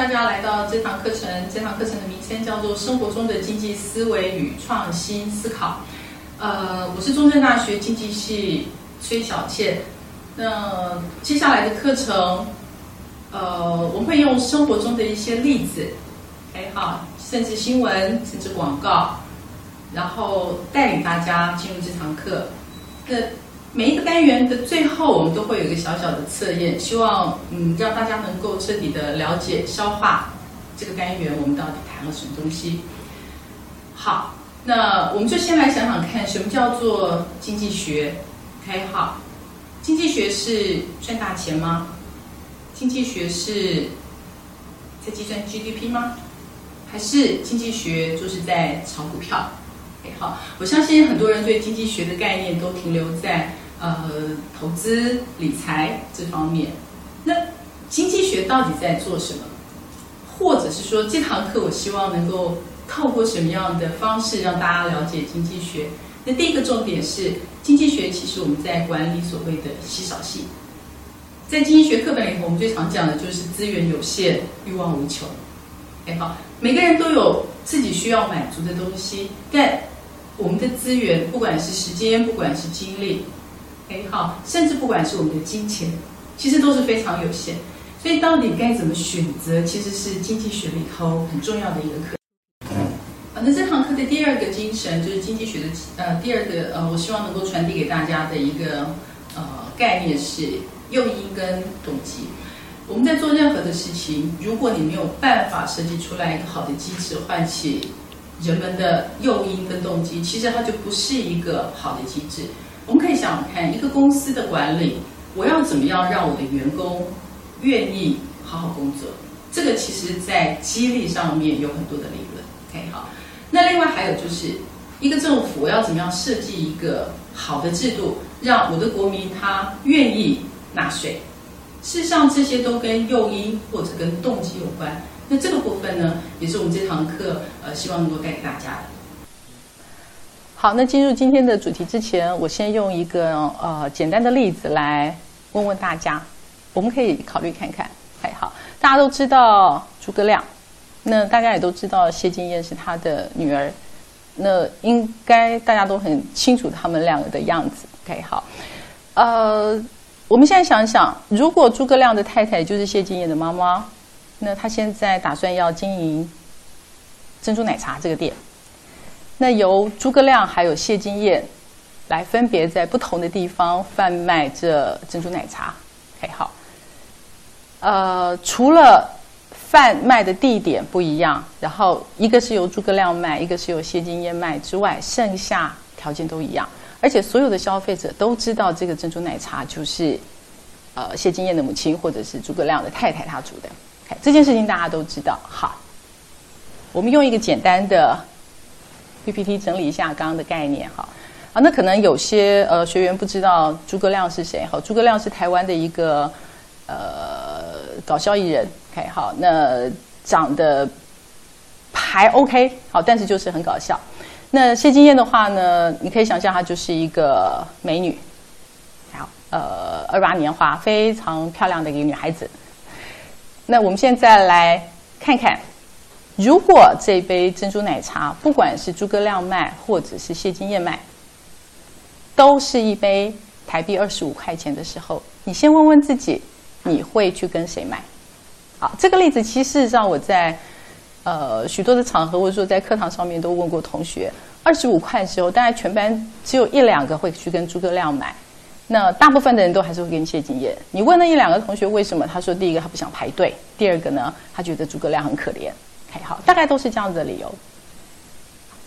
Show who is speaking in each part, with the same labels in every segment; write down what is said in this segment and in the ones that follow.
Speaker 1: 大家来到这堂课程。这堂课程的名称叫做《生活中的经济思维与创新思考》。呃，我是中正大学经济系崔小倩。那接下来的课程，呃，我会用生活中的一些例子，哎好，甚至新闻，甚至广告，然后带领大家进入这堂课。那每一个单元的最后，我们都会有一个小小的测验，希望嗯让大家能够彻底的了解、消化这个单元我们到底谈了什么东西。好，那我们就先来想想看，什么叫做经济学？开好，经济学是赚大钱吗？经济学是在计算 GDP 吗？还是经济学就是在炒股票？哎，好，我相信很多人对经济学的概念都停留在呃投资理财这方面。那经济学到底在做什么？或者是说这堂课我希望能够透过什么样的方式让大家了解经济学？那第一个重点是经济学其实我们在管理所谓的稀少性。在经济学课本里头，我们最常讲的就是资源有限，欲望无穷。哎，好，每个人都有自己需要满足的东西，但我们的资源，不管是时间，不管是精力，哎好，甚至不管是我们的金钱，其实都是非常有限。所以到底该怎么选择，其实是经济学里头很重要的一个课。啊，那这堂课的第二个精神就是经济学的呃第二个呃，我希望能够传递给大家的一个呃概念是诱因跟动机。我们在做任何的事情，如果你没有办法设计出来一个好的机制，唤起人们的诱因跟动机，其实它就不是一个好的机制。我们可以想想看，一个公司的管理，我要怎么样让我的员工愿意好好工作？这个其实在激励上面有很多的理论。OK，好。那另外还有就是一个政府，我要怎么样设计一个好的制度，让我的国民他愿意纳税？事实上，这些都跟诱因或者跟动机有关。那这个部分呢，也是我们这堂课呃希望能够带给大家的。好，那进入今天的主题之前，我先用一个呃简单的例子来问问大家，我们可以考虑看看。哎，好，大家都知道诸葛亮，那大家也都知道谢金燕是他的女儿，那应该大家都很清楚他们两个的样子。OK，好，呃，我们现在想想，如果诸葛亮的太太就是谢金燕的妈妈。那他现在打算要经营珍珠奶茶这个店，那由诸葛亮还有谢金燕来分别在不同的地方贩卖这珍珠奶茶。OK，好。呃，除了贩卖的地点不一样，然后一个是由诸葛亮卖，一个是由谢金燕卖之外，剩下条件都一样，而且所有的消费者都知道这个珍珠奶茶就是呃谢金燕的母亲或者是诸葛亮的太太她煮的。这件事情大家都知道。好，我们用一个简单的 PPT 整理一下刚刚的概念。哈，啊，那可能有些呃学员不知道诸葛亮是谁。哈，诸葛亮是台湾的一个呃搞笑艺人。OK，好，那长得还 OK，好，但是就是很搞笑。那谢金燕的话呢，你可以想象她就是一个美女，好，呃，二八年华，非常漂亮的一个女孩子。那我们现在来看看，如果这杯珍珠奶茶，不管是诸葛亮卖或者是谢金燕卖，都是一杯台币二十五块钱的时候，你先问问自己，你会去跟谁买？好，这个例子其实上我在呃许多的场合或者说在课堂上面都问过同学，二十五块的时候，大概全班只有一两个会去跟诸葛亮买。那大部分的人都还是会跟谢金燕。你问那一两个同学为什么？他说：第一个他不想排队，第二个呢，他觉得诸葛亮很可怜。OK，好，大概都是这样子的理由。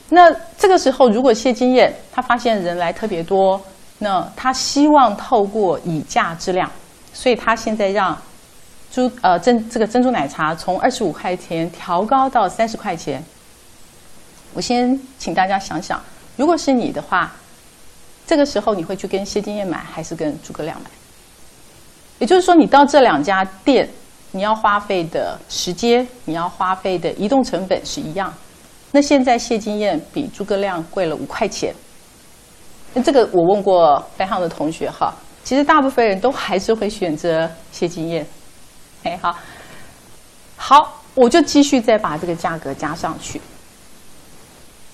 Speaker 1: 那这个时候，如果谢金燕他发现人来特别多，那他希望透过以价质量，所以他现在让珠呃珍这个珍珠奶茶从二十五块钱调高到三十块钱。我先请大家想想，如果是你的话。这个时候你会去跟谢金燕买，还是跟诸葛亮买？也就是说，你到这两家店，你要花费的时间，你要花费的移动成本是一样。那现在谢金燕比诸葛亮贵了五块钱。那这个我问过班上的同学哈，其实大部分人都还是会选择谢金燕。哎，好，好，我就继续再把这个价格加上去。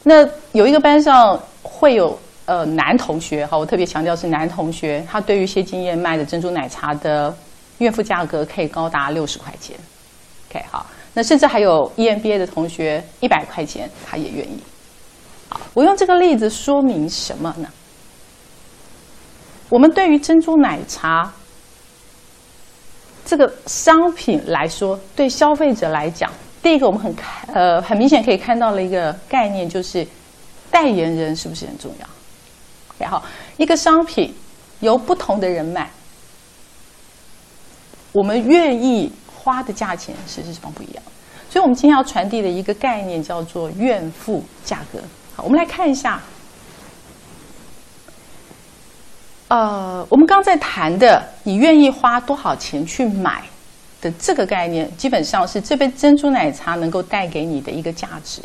Speaker 1: 那有一个班上会有呃男同学，哈，我特别强调是男同学，他对于谢金燕卖的珍珠奶茶的月付价格可以高达六十块钱。OK，好，那甚至还有 EMBA 的同学一百块钱他也愿意。好，我用这个例子说明什么呢？我们对于珍珠奶茶这个商品来说，对消费者来讲。第一个，我们很看，呃，很明显可以看到了一个概念，就是代言人是不是很重要？然后，一个商品由不同的人买，我们愿意花的价钱是是什么不一样？所以我们今天要传递的一个概念叫做愿付价格。好，我们来看一下，呃，我们刚在谈的，你愿意花多少钱去买？的这个概念，基本上是这杯珍珠奶茶能够带给你的一个价值。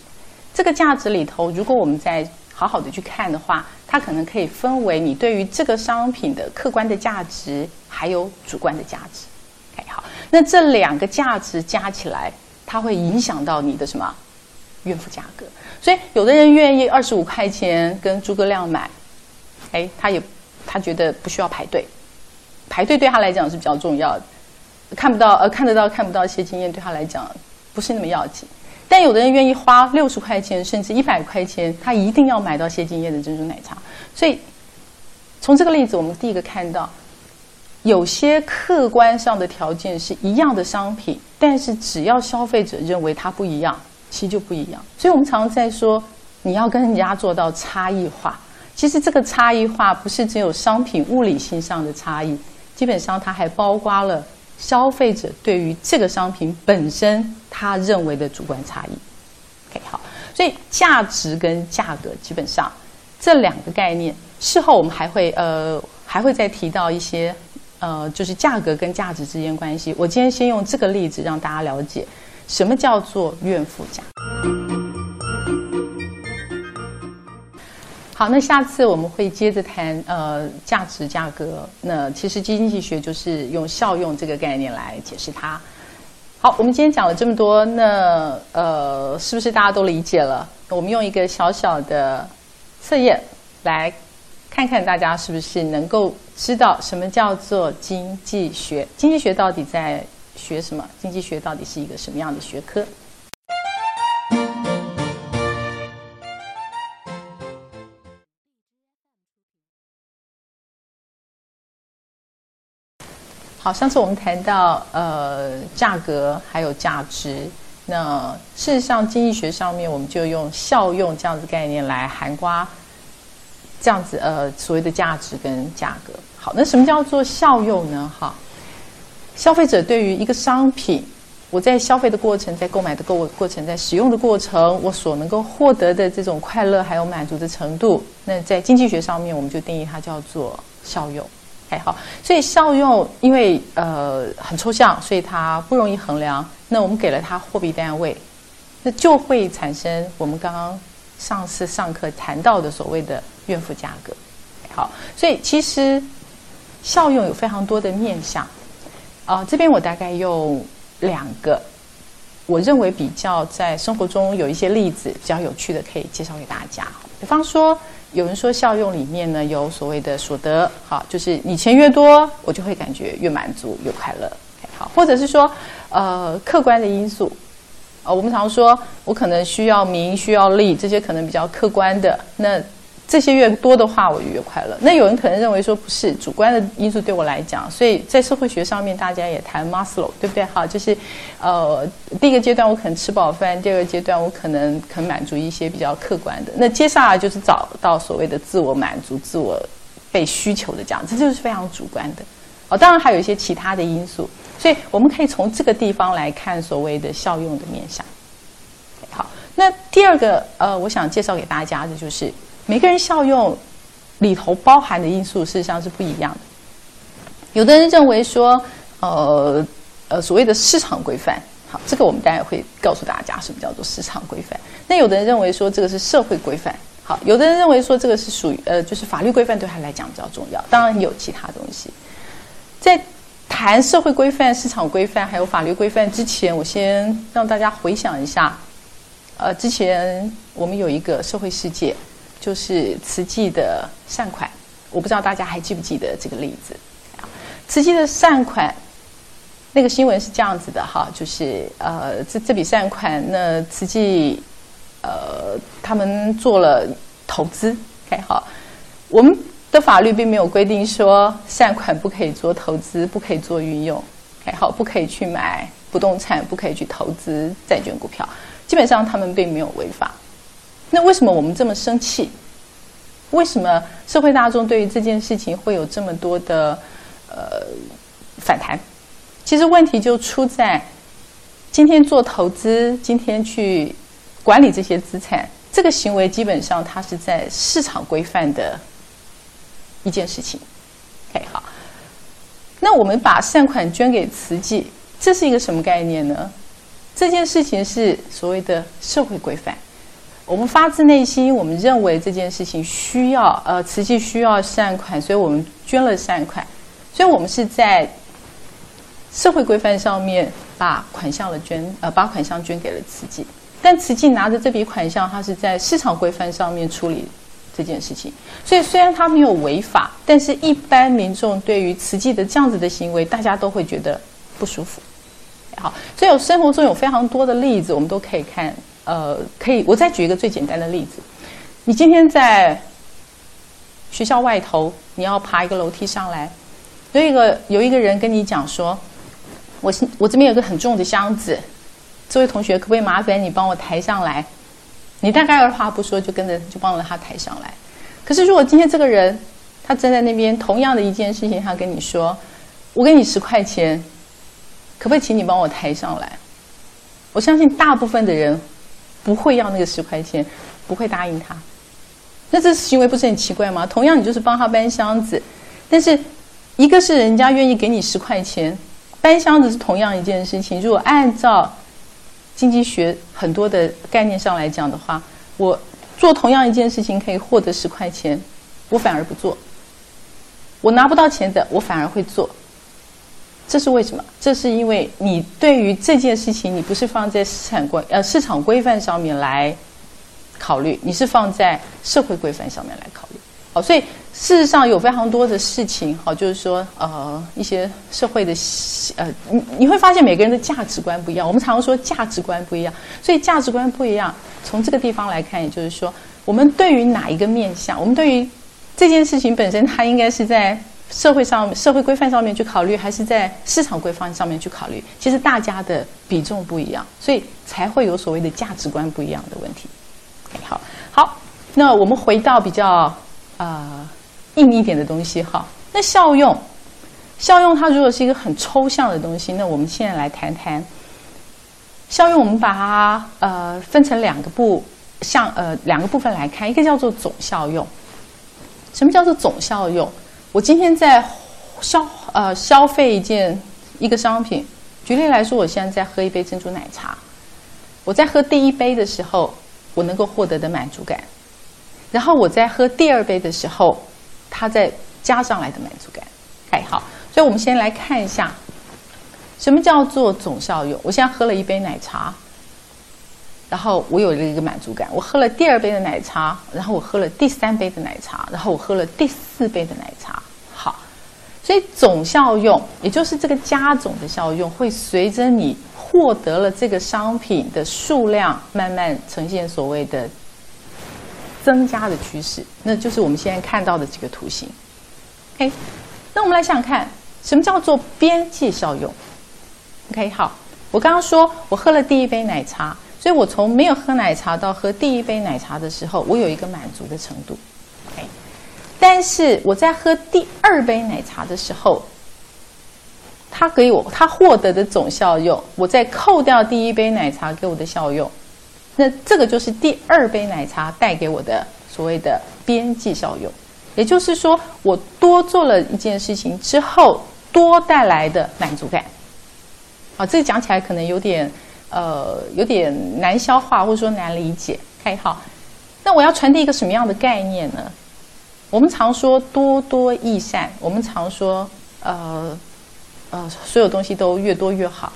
Speaker 1: 这个价值里头，如果我们再好好的去看的话，它可能可以分为你对于这个商品的客观的价值，还有主观的价值。那这两个价值加起来，它会影响到你的什么孕妇价格。所以，有的人愿意二十五块钱跟诸葛亮买，哎，他也他觉得不需要排队，排队对他来讲是比较重要的。看不到，呃，看得到看不到一些经验，对他来讲不是那么要紧。但有的人愿意花六十块钱，甚至一百块钱，他一定要买到谢金燕的珍珠奶茶。所以从这个例子，我们第一个看到，有些客观上的条件是一样的商品，但是只要消费者认为它不一样，其实就不一样。所以我们常常在说，你要跟人家做到差异化。其实这个差异化不是只有商品物理性上的差异，基本上它还包括了。消费者对于这个商品本身，他认为的主观差异，OK，好，所以价值跟价格基本上这两个概念，事后我们还会呃还会再提到一些呃，就是价格跟价值之间关系。我今天先用这个例子让大家了解什么叫做怨妇价。好，那下次我们会接着谈呃价值价格。那其实经济学就是用效用这个概念来解释它。好，我们今天讲了这么多，那呃是不是大家都理解了？我们用一个小小的测验来看看大家是不是能够知道什么叫做经济学？经济学到底在学什么？经济学到底是一个什么样的学科？好，上次我们谈到呃价格还有价值，那事实上经济学上面我们就用效用这样子概念来含瓜，这样子呃所谓的价值跟价格。好，那什么叫做效用呢？哈，消费者对于一个商品，我在消费的过程，在购买的购物过程，在使用的过程，我所能够获得的这种快乐还有满足的程度，那在经济学上面我们就定义它叫做效用。还好，所以效用因为呃很抽象，所以它不容易衡量。那我们给了它货币单位，那就会产生我们刚刚上次上课谈到的所谓的怨妇价格。好，所以其实效用有非常多的面向。啊，这边我大概用两个，我认为比较在生活中有一些例子比较有趣的，可以介绍给大家。比方说。有人说效用里面呢有所谓的所得，好，就是你钱越多，我就会感觉越满足越快乐，好，或者是说，呃，客观的因素，呃，我们常说我可能需要名需要利，这些可能比较客观的那。这些越多的话，我就越快乐。那有人可能认为说不是主观的因素对我来讲，所以在社会学上面，大家也谈 Maslow，对不对？好，就是，呃，第一个阶段我可能吃饱饭，第二个阶段我可能可满足一些比较客观的。那接下来就是找到所谓的自我满足、自我被需求的这样，这就是非常主观的。哦，当然还有一些其他的因素，所以我们可以从这个地方来看所谓的效用的面向。好，那第二个呃，我想介绍给大家的就是。每个人效用里头包含的因素，事实上是不一样的。有的人认为说，呃呃，所谓的市场规范，好，这个我们待会会告诉大家什么叫做市场规范。那有的人认为说，这个是社会规范，好，有的人认为说，这个是属于呃，就是法律规范对他来讲比较重要。当然有其他东西，在。谈社会规范、市场规范还有法律规范之前，我先让大家回想一下，呃，之前我们有一个社会事件，就是慈济的善款，我不知道大家还记不记得这个例子。慈济的善款，那个新闻是这样子的哈，就是呃，这这笔善款，那慈济呃，他们做了投资，OK 好，我们。的法律并没有规定说善款不可以做投资，不可以做运用，还好不可以去买不动产，不可以去投资债券股票。基本上他们并没有违法。那为什么我们这么生气？为什么社会大众对于这件事情会有这么多的呃反弹？其实问题就出在今天做投资，今天去管理这些资产，这个行为基本上它是在市场规范的。一件事情，OK，好。那我们把善款捐给慈济，这是一个什么概念呢？这件事情是所谓的社会规范。我们发自内心，我们认为这件事情需要，呃，慈济需要善款，所以我们捐了善款。所以我们是在社会规范上面把款项了捐，呃，把款项捐给了慈济。但慈济拿着这笔款项，它是在市场规范上面处理。这件事情，所以虽然他没有违法，但是一般民众对于慈济的这样子的行为，大家都会觉得不舒服。好，所以有生活中有非常多的例子，我们都可以看。呃，可以，我再举一个最简单的例子：你今天在学校外头，你要爬一个楼梯上来，有一个有一个人跟你讲说：“我我这边有个很重的箱子，这位同学可不可以麻烦你帮我抬上来？”你大概二话不说就跟着就帮了他抬上来，可是如果今天这个人他站在那边，同样的一件事情，他跟你说：“我给你十块钱，可不可以请你帮我抬上来？”我相信大部分的人不会要那个十块钱，不会答应他。那这行为不是很奇怪吗？同样，你就是帮他搬箱子，但是一个是人家愿意给你十块钱，搬箱子是同样一件事情。如果按照经济学很多的概念上来讲的话，我做同样一件事情可以获得十块钱，我反而不做。我拿不到钱的，我反而会做。这是为什么？这是因为你对于这件事情，你不是放在市场规呃市场规范上面来考虑，你是放在社会规范上面来考虑。好，所以事实上有非常多的事情，好，就是说，呃，一些社会的，呃，你你会发现每个人的价值观不一样。我们常说价值观不一样，所以价值观不一样，从这个地方来看，也就是说，我们对于哪一个面向，我们对于这件事情本身，它应该是在社会上、社会规范上面去考虑，还是在市场规范上面去考虑？其实大家的比重不一样，所以才会有所谓的价值观不一样的问题。好，好，那我们回到比较。啊，硬一点的东西哈。那效用，效用它如果是一个很抽象的东西，那我们现在来谈谈效用。我们把它呃分成两个部，像呃两个部分来看，一个叫做总效用。什么叫做总效用？我今天在消呃消费一件一个商品，举例来说，我现在在喝一杯珍珠奶茶，我在喝第一杯的时候，我能够获得的满足感。然后我在喝第二杯的时候，它再加上来的满足感，哎好，所以我们先来看一下，什么叫做总效用？我现在喝了一杯奶茶，然后我有了一个满足感。我喝了第二杯的奶茶，然后我喝了第三杯的奶茶，然后我喝了第四杯的奶茶。好，所以总效用，也就是这个加总的效用，会随着你获得了这个商品的数量，慢慢呈现所谓的。增加的趋势，那就是我们现在看到的这个图形。OK，那我们来想想看，什么叫做边际效用？OK，好，我刚刚说我喝了第一杯奶茶，所以我从没有喝奶茶到喝第一杯奶茶的时候，我有一个满足的程度。OK，但是我在喝第二杯奶茶的时候，它给我它获得的总效用，我再扣掉第一杯奶茶给我的效用。那这个就是第二杯奶茶带给我的所谓的边际效用，也就是说，我多做了一件事情之后，多带来的满足感。啊，这讲起来可能有点呃有点难消化，或者说难理解。OK，好，那我要传递一个什么样的概念呢？我们常说多多益善，我们常说呃呃所有东西都越多越好。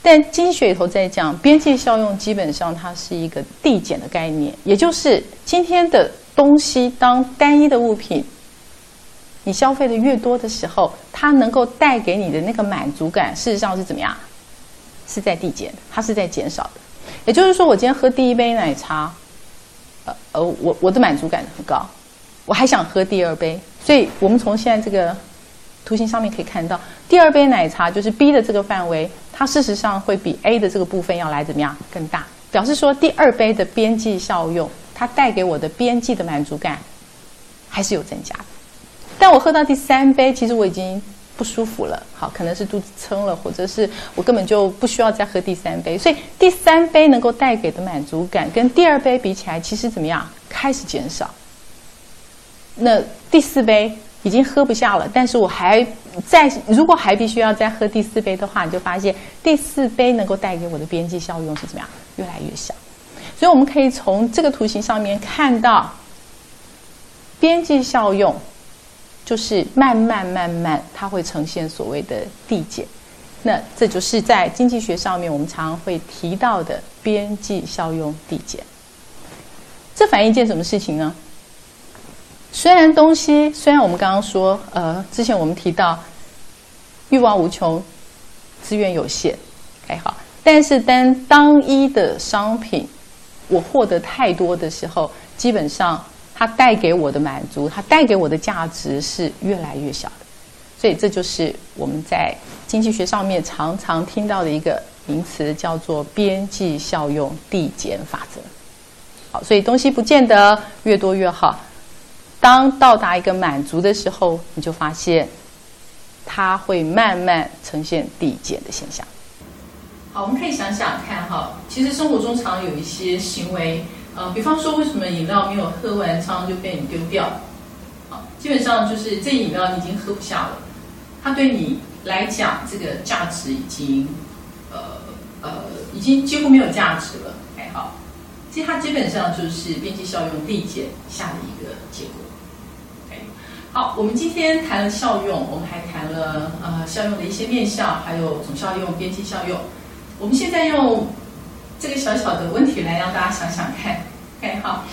Speaker 1: 但经济学里头在讲边际效用，基本上它是一个递减的概念，也就是今天的东西当单一的物品，你消费的越多的时候，它能够带给你的那个满足感，事实上是怎么样？是在递减，它是在减少的。也就是说，我今天喝第一杯奶茶，呃呃，我我的满足感很高，我还想喝第二杯，所以我们从现在这个。图形上面可以看到，第二杯奶茶就是 B 的这个范围，它事实上会比 A 的这个部分要来怎么样更大，表示说第二杯的边际效用，它带给我的边际的满足感还是有增加的。但我喝到第三杯，其实我已经不舒服了，好，可能是肚子撑了，或者是我根本就不需要再喝第三杯，所以第三杯能够带给的满足感跟第二杯比起来，其实怎么样开始减少。那第四杯。已经喝不下了，但是我还在如果还必须要再喝第四杯的话，你就发现第四杯能够带给我的边际效用是怎么样，越来越小。所以我们可以从这个图形上面看到，边际效用就是慢慢慢慢它会呈现所谓的递减。那这就是在经济学上面我们常常会提到的边际效用递减。这反映一件什么事情呢？虽然东西，虽然我们刚刚说，呃，之前我们提到欲望无穷，资源有限，还好，但是当当一的商品我获得太多的时候，基本上它带给我的满足，它带给我的价值是越来越小的。所以这就是我们在经济学上面常常听到的一个名词，叫做边际效用递减法则。好，所以东西不见得越多越好。当到达一个满足的时候，你就发现它会慢慢呈现递减的现象。好，我们可以想想看哈，其实生活中常有一些行为，呃，比方说为什么饮料没有喝完，常常就被你丢掉？啊，基本上就是这饮料你已经喝不下了，它对你来讲这个价值已经呃呃已经几乎没有价值了。还好，其实它基本上就是边际效用递减下的一个结果。好，我们今天谈了效用，我们还谈了呃效用的一些面向，还有总效用、边际效用。我们现在用这个小小的问题来让大家想想看。OK，好。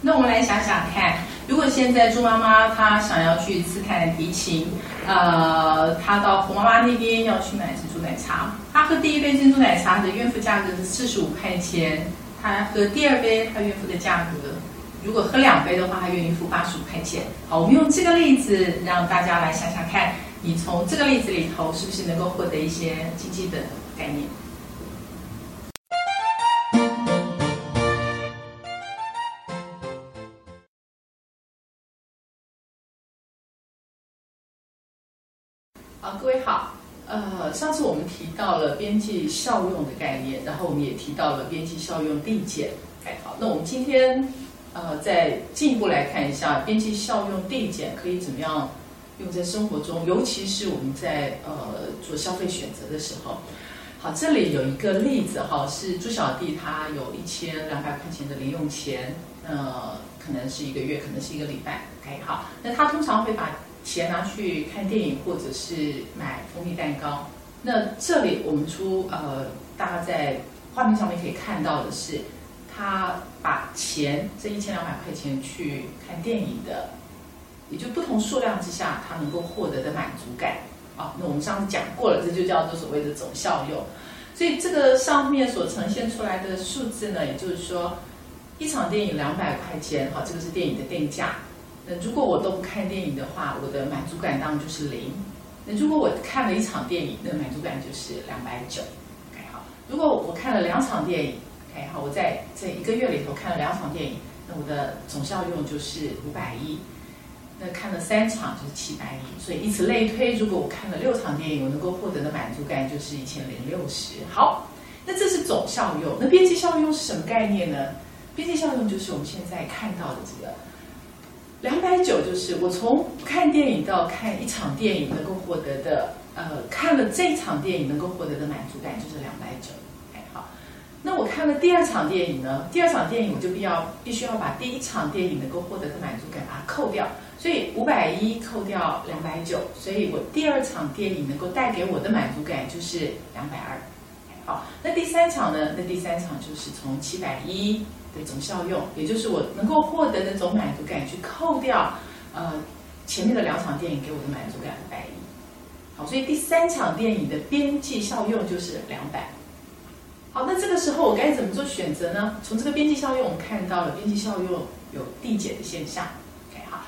Speaker 1: 那我们来想想看，如果现在猪妈妈她想要去刺探敌情，呃，她到胡妈妈那边要去买珍珠奶茶，她喝第一杯珍珠奶茶的孕妇价格是四十五块钱。她喝第二杯，她孕妇的价格，如果喝两杯的话，她愿意付八十五块钱。好，我们用这个例子让大家来想想看，你从这个例子里头是不是能够获得一些经济的概念？好，各位好。呃，上次我们提到了边际效用的概念，然后我们也提到了边际效用递减。哎，好，那我们今天呃再进一步来看一下边际效用递减可以怎么样用在生活中，尤其是我们在呃做消费选择的时候。好，这里有一个例子哈，是朱小弟他有一千两百块钱的零用钱，呃，可能是一个月，可能是一个礼拜。OK，好，那他通常会把钱拿去看电影，或者是买蜂蜜蛋糕。那这里我们出呃，大家在画面上面可以看到的是，他把钱这一千两百块钱去看电影的，也就不同数量之下，他能够获得的满足感。啊，那我们上次讲过了，这就叫做所谓的总效用。所以这个上面所呈现出来的数字呢，也就是说，一场电影两百块钱，好，这个是电影的定价。那如果我都不看电影的话，我的满足感当然就是零。那如果我看了一场电影，那满足感就是两百九。OK 好，如果我看了两场电影，OK 好，我在这一个月里头看了两场电影，那我的总效用就是五百一。那看了三场就是七百亿，所以以此类推，如果我看了六场电影，我能够获得的满足感就是一千零六十。好，那这是总效用。那边际效用是什么概念呢？边际效用就是我们现在看到的这个。两百九就是我从看电影到看一场电影能够获得的，呃，看了这场电影能够获得的满足感就是两百九。那我看了第二场电影呢？第二场电影我就必要必须要把第一场电影能够获得的满足感把它扣掉，所以五百一扣掉两百九，所以我第二场电影能够带给我的满足感就是两百二。好，那第三场呢？那第三场就是从七百一的总效用，也就是我能够获得的总满足感去扣掉呃前面的两场电影给我的满足感百一。好，所以第三场电影的边际效用就是两百。好，那这个时候我该怎么做选择呢？从这个边际效用，我们看到了边际效用有递减的现象。OK，好，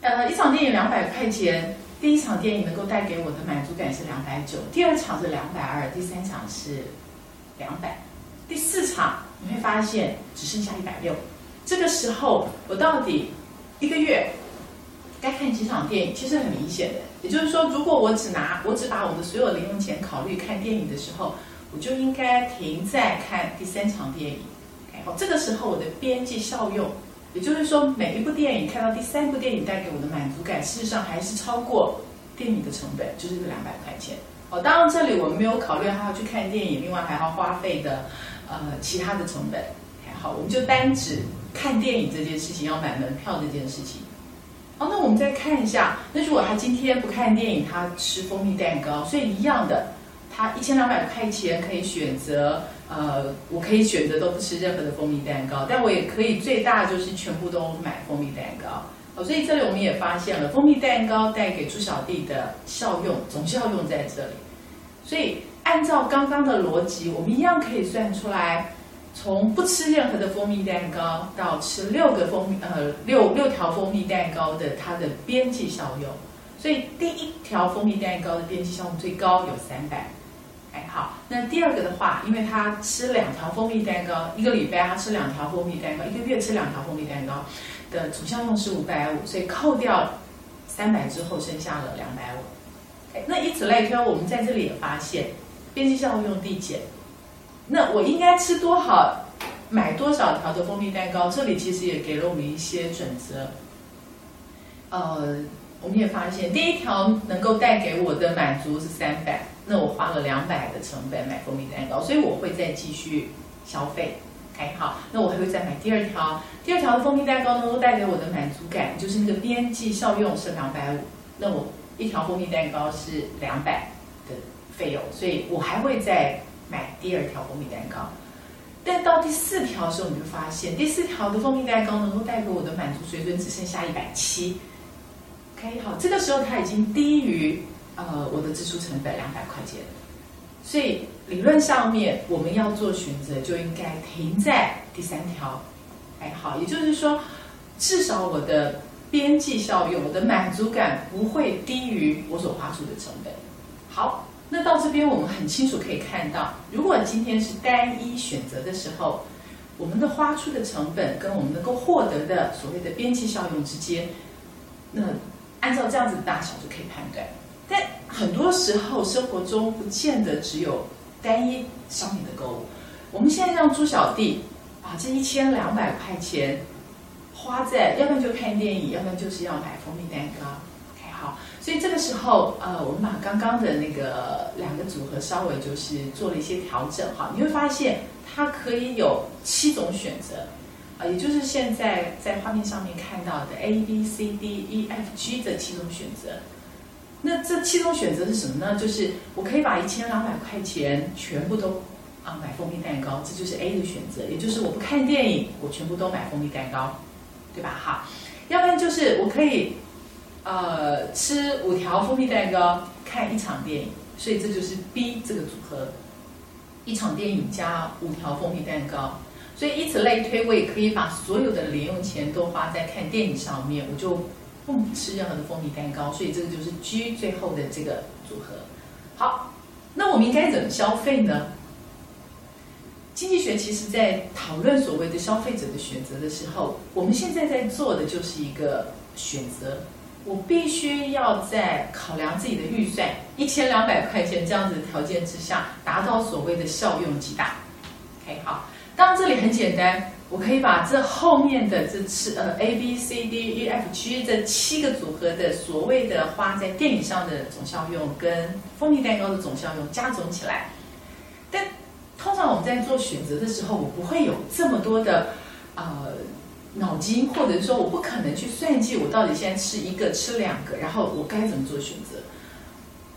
Speaker 1: 呃，一场电影两百块钱，第一场电影能够带给我的满足感是两百九，第二场是两百二，第三场是两百，第四场你会发现只剩下一百六。这个时候我到底一个月该看几场电影？其实很明显的，也就是说，如果我只拿我只把我的所有零用钱考虑看电影的时候。我就应该停在看第三场电影，好，这个时候我的边际效用，也就是说每一部电影看到第三部电影带给我的满足感，事实上还是超过电影的成本，就是这两百块钱。哦，当然这里我们没有考虑还要去看电影，另外还要花费的呃其他的成本。好，我们就单指看电影这件事情要买门票这件事情。好，那我们再看一下，那如果他今天不看电影，他吃蜂蜜蛋糕，所以一样的。他一千两百块钱可以选择，呃，我可以选择都不吃任何的蜂蜜蛋糕，但我也可以最大就是全部都买蜂蜜蛋糕。哦，所以这里我们也发现了蜂蜜蛋糕带给朱小弟的效用，总效用在这里。所以按照刚刚的逻辑，我们一样可以算出来，从不吃任何的蜂蜜蛋糕到吃六个蜂蜜，呃，六六条蜂蜜蛋糕的它的边际效用。所以第一条蜂蜜蛋糕的边际效用最高有三百。哎，好，那第二个的话，因为他吃两条蜂蜜蛋糕，一个礼拜他吃两条蜂蜜蛋糕，一个月吃两条蜂蜜蛋糕的总效用是五百五，所以扣掉三百之后，剩下了两百五。那以此类推，我们在这里也发现边际效用递减。那我应该吃多少，买多少条的蜂蜜蛋糕？这里其实也给了我们一些准则。呃，我们也发现第一条能够带给我的满足是三百。那我花了两百的成本买蜂蜜蛋糕，所以我会再继续消费。OK，好，那我还会再买第二条，第二条的蜂蜜蛋糕能够带给我的满足感就是那个边际效用是两百五，那我一条蜂蜜蛋糕是两百的费用，所以我还会再买第二条蜂蜜蛋糕。但到第四条的时候，你就发现第四条的蜂蜜蛋糕能够带给我的满足水准只剩下一百七。OK，好，这个时候它已经低于。呃，我的支出成本两百块钱，所以理论上面我们要做选择，就应该停在第三条。哎，好，也就是说，至少我的边际效用、我的满足感不会低于我所花出的成本。好，那到这边我们很清楚可以看到，如果今天是单一选择的时候，我们的花出的成本跟我们能够获得的所谓的边际效用之间，那按照这样子的大小就可以判断。但很多时候，生活中不见得只有单一商品的购物。我们现在让朱小弟把这一千两百块钱花在，要不然就看电影，要不然就是要买蜂蜜蛋糕。OK，好，所以这个时候，呃，我们把刚刚的那个两个组合稍微就是做了一些调整，哈，你会发现它可以有七种选择，啊，也就是现在在画面上面看到的 A B C D E F G 的七种选择。那这七种选择是什么呢？就是我可以把一千两百块钱全部都啊买蜂蜜蛋糕，这就是 A 的选择，也就是我不看电影，我全部都买蜂蜜蛋糕，对吧？哈，要不然就是我可以呃吃五条蜂蜜蛋糕，看一场电影，所以这就是 B 这个组合，一场电影加五条蜂蜜蛋糕，所以以此类推，我也可以把所有的零用钱都花在看电影上面，我就。不吃任何的蜂蜜蛋糕，所以这个就是 G 最后的这个组合。好，那我们应该怎么消费呢？经济学其实在讨论所谓的消费者的选择的时候，我们现在在做的就是一个选择。我必须要在考量自己的预算一千两百块钱这样子的条件之下，达到所谓的效用极大。OK，好，当然这里很简单。我可以把这后面的这次呃 A B C D E F G 这七个组合的所谓的花在电影上的总效用跟蜂蜜蛋糕的总效用加总起来，但通常我们在做选择的时候，我不会有这么多的呃脑筋，或者说我不可能去算计我到底现在吃一个吃两个，然后我该怎么做选择。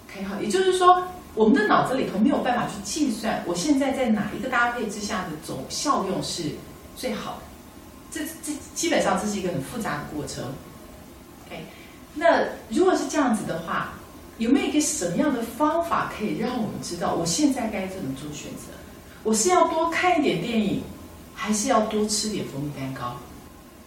Speaker 1: OK，好，也就是说，我们的脑子里头没有办法去计算我现在在哪一个搭配之下的总效用是最好。这这基本上这是一个很复杂的过程。OK，那如果是这样子的话，有没有一个什么样的方法可以让我们知道我现在该怎么做选择？我是要多看一点电影，还是要多吃点蜂蜜蛋糕？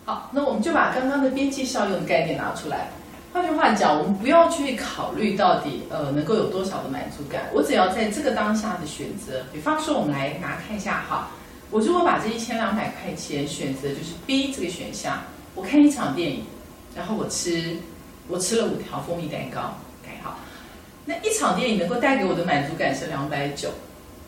Speaker 1: 好，那我们就把刚刚的边际效用的概念拿出来。换句话讲，我们不要去考虑到底呃能够有多少的满足感，我只要在这个当下的选择。比方说，我们来拿看一下哈，我如果把这一千两百块钱选择就是 B 这个选项，我看一场电影，然后我吃我吃了五条蜂蜜蛋糕好，那一场电影能够带给我的满足感是两百九。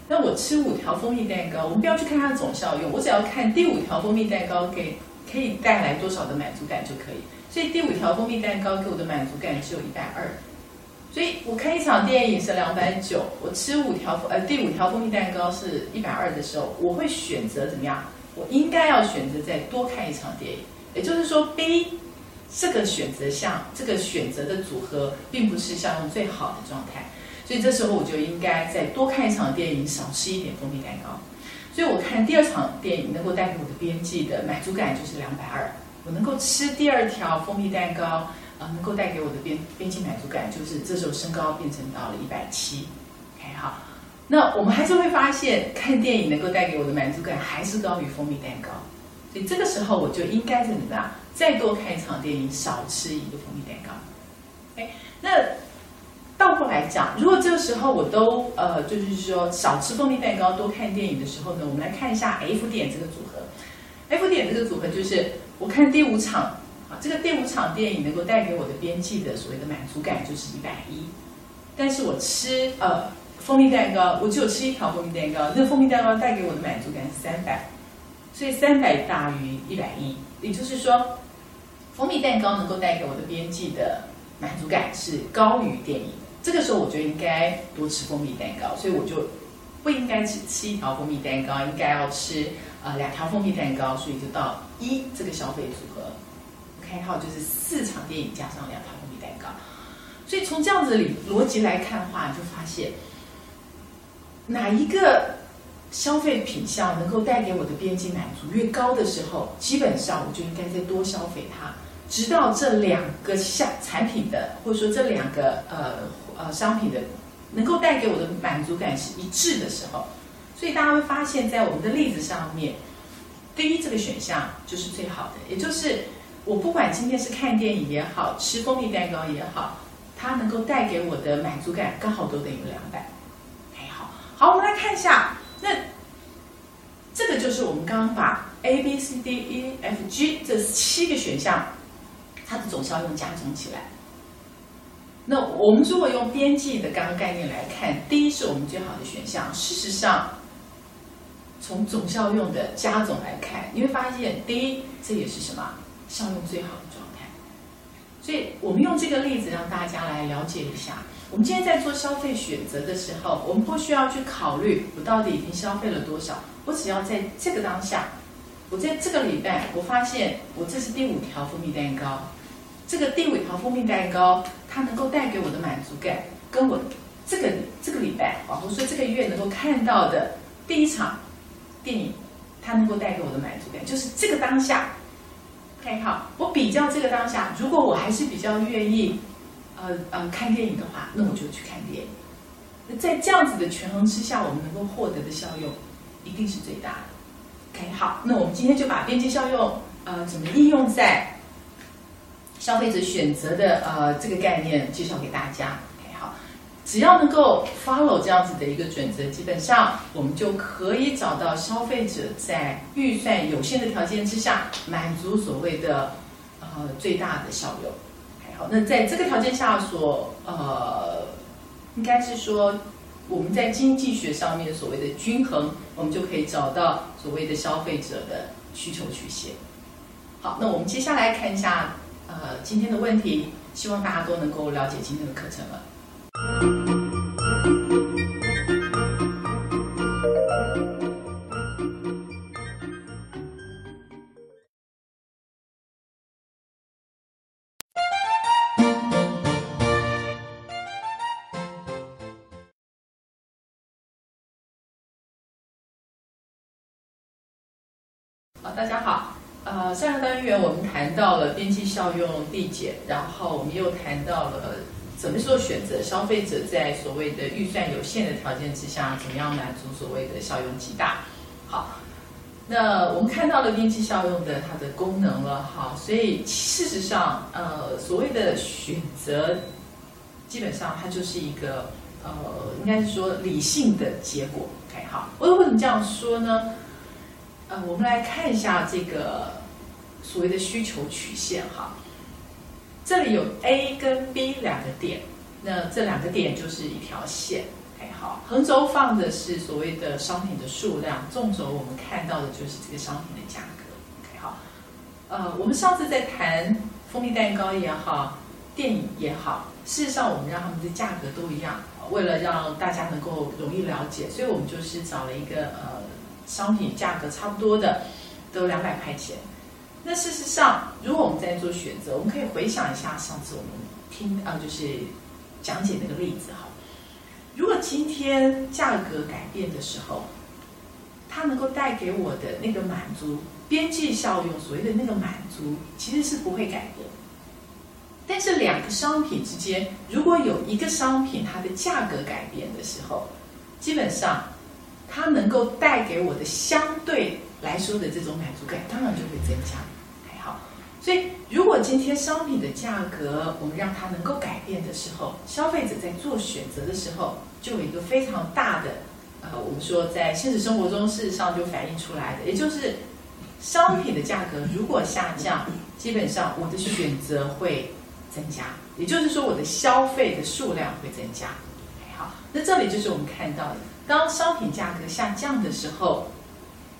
Speaker 1: 那我吃五条蜂蜜蛋糕，我们不要去看它的总效用，我只要看第五条蜂蜜蛋糕给可以带来多少的满足感就可以。所以第五条蜂蜜蛋糕给我的满足感只有一百二。所以我看一场电影是两百九，我吃五条呃第五条蜂蜜蛋糕是一百二的时候，我会选择怎么样？我应该要选择再多看一场电影。也就是说，B 这个选择项这个选择的组合并不是效用最好的状态。所以这时候我就应该再多看一场电影，少吃一点蜂蜜蛋糕。所以我看第二场电影能够带给我的边际的满足感就是两百二。我能够吃第二条蜂蜜蛋糕，能够带给我的边边际满足感就是这时候身高变成到了一百七。OK，好，那我们还是会发现看电影能够带给我的满足感还是高于蜂蜜蛋糕。所以这个时候我就应该怎么样？再多看一场电影，少吃一个蜂蜜蛋糕。哎，那。倒过来讲，如果这个时候我都呃，就是说少吃蜂蜜蛋糕，多看电影的时候呢，我们来看一下 F 点这个组合。F 点这个组合就是我看第五场，这个第五场电影能够带给我的边际的所谓的满足感就是一百一，但是我吃呃蜂蜜蛋糕，我只有吃一条蜂蜜蛋糕，那蜂蜜蛋糕带给我的满足感是三百，所以三百大于一百一，也就是说蜂蜜蛋糕能够带给我的边际的满足感是高于电影。这个时候我就应该多吃蜂蜜蛋糕，所以我就不应该只吃一条蜂蜜蛋糕，应该要吃呃两条蜂蜜蛋糕，所以就到一这个消费组合。OK，还有就是四场电影加上两套红米蛋糕。所以从这样子理逻辑来看的话，就发现哪一个消费品项能够带给我的边际满足越高的时候，基本上我就应该再多消费它，直到这两个项产品的或者说这两个呃。呃，商品的能够带给我的满足感是一致的时候，所以大家会发现，在我们的例子上面，第一这个选项就是最好的，也就是我不管今天是看电影也好，吃蜂蜜蛋糕也好，它能够带给我的满足感刚好都等于两百。哎，好，好，我们来看一下，那这个就是我们刚刚把 A、B、C、D、E、F、G 这七个选项，它的总效用加总起来。那我们如果用边际的刚刚概念来看，第一是我们最好的选项。事实上，从总效用的加总来看，你会发现，第一这也是什么效用最好的状态。所以我们用这个例子让大家来了解一下，我们今天在做消费选择的时候，我们不需要去考虑我到底已经消费了多少，我只要在这个当下，我在这个礼拜，我发现我这是第五条蜂蜜蛋糕。这个第五条蜂蜜蛋糕，它能够带给我的满足感，跟我这个这个礼拜啊，或者说这个月能够看到的第一场电影，它能够带给我的满足感，就是这个当下。好，我比较这个当下，如果我还是比较愿意，呃呃看电影的话，那我就去看电影。在这样子的权衡之下，我们能够获得的效用一定是最大的。OK，好，那我们今天就把边际效用呃怎么应用在。消费者选择的呃这个概念介绍给大家，只要能够 follow 这样子的一个准则，基本上我们就可以找到消费者在预算有限的条件之下，满足所谓的呃最大的效用。OK 好，那在这个条件下所呃应该是说我们在经济学上面所谓的均衡，我们就可以找到所谓的消费者的需求曲线。好，那我们接下来看一下。呃，今天的问题，希望大家都能够了解今天的课程了。大家好。呃上个单元我们谈到了边际效用递减然后我们又谈到了什么时候选择，消费者在所谓的预算有限的条件之下，怎么样满足所谓的效用极大。好，那我们看到了边际效用的它的功能了，好，所以事实上，呃，所谓的选择，基本上它就是一个呃，应该是说理性的结果。OK，好，我为什么这样说呢？呃，我们来看一下这个所谓的需求曲线哈。这里有 A 跟 B 两个点，那这两个点就是一条线。哎，好，横轴放的是所谓的商品的数量，纵轴我们看到的就是这个商品的价格。OK，好，呃，我们上次在谈蜂蜜蛋糕也好，电影也好，事实上我们让他们的价格都一样，为了让大家能够容易了解，所以我们就是找了一个呃。商品价格差不多的，都两百块钱。那事实上，如果我们在做选择，我们可以回想一下上次我们听啊，就是讲解那个例子哈。如果今天价格改变的时候，它能够带给我的那个满足边际效用，所谓的那个满足，其实是不会改变。但是两个商品之间，如果有一个商品它的价格改变的时候，基本上。它能够带给我的相对来说的这种满足感，当然就会增加。所以如果今天商品的价格我们让它能够改变的时候，消费者在做选择的时候，就有一个非常大的，呃，我们说在现实生活中事实上就反映出来的，也就是商品的价格如果下降，基本上我的选择会增加，也就是说我的消费的数量会增加。好，那这里就是我们看到的。当商品价格下降的时候，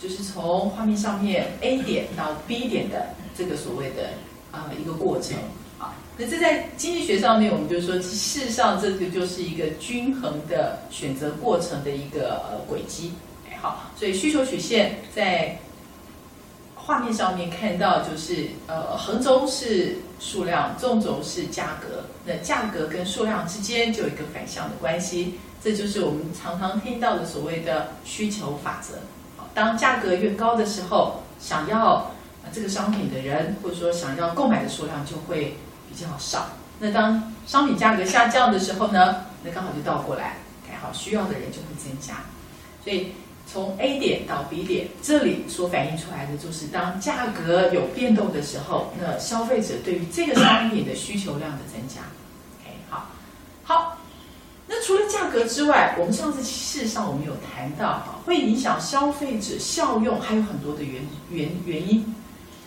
Speaker 1: 就是从画面上面 A 点到 B 点的这个所谓的啊一个过程啊。那这在经济学上面，我们就说，事实上这个就是一个均衡的选择过程的一个呃轨迹。好，所以需求曲线在画面上面看到，就是呃横轴是数量，纵轴是价格。那价格跟数量之间就有一个反向的关系。这就是我们常常听到的所谓的需求法则。当价格越高的时候，想要这个商品的人，或者说想要购买的数量就会比较少。那当商品价格下降的时候呢，那刚好就倒过来，刚好需要的人就会增加。所以从 A 点到 B 点，这里所反映出来的就是，当价格有变动的时候，那消费者对于这个商品的需求量的增加。OK，好，好。那除了价格之外，我们上次事实上我们有谈到哈，会影响消费者效用还有很多的原原原因。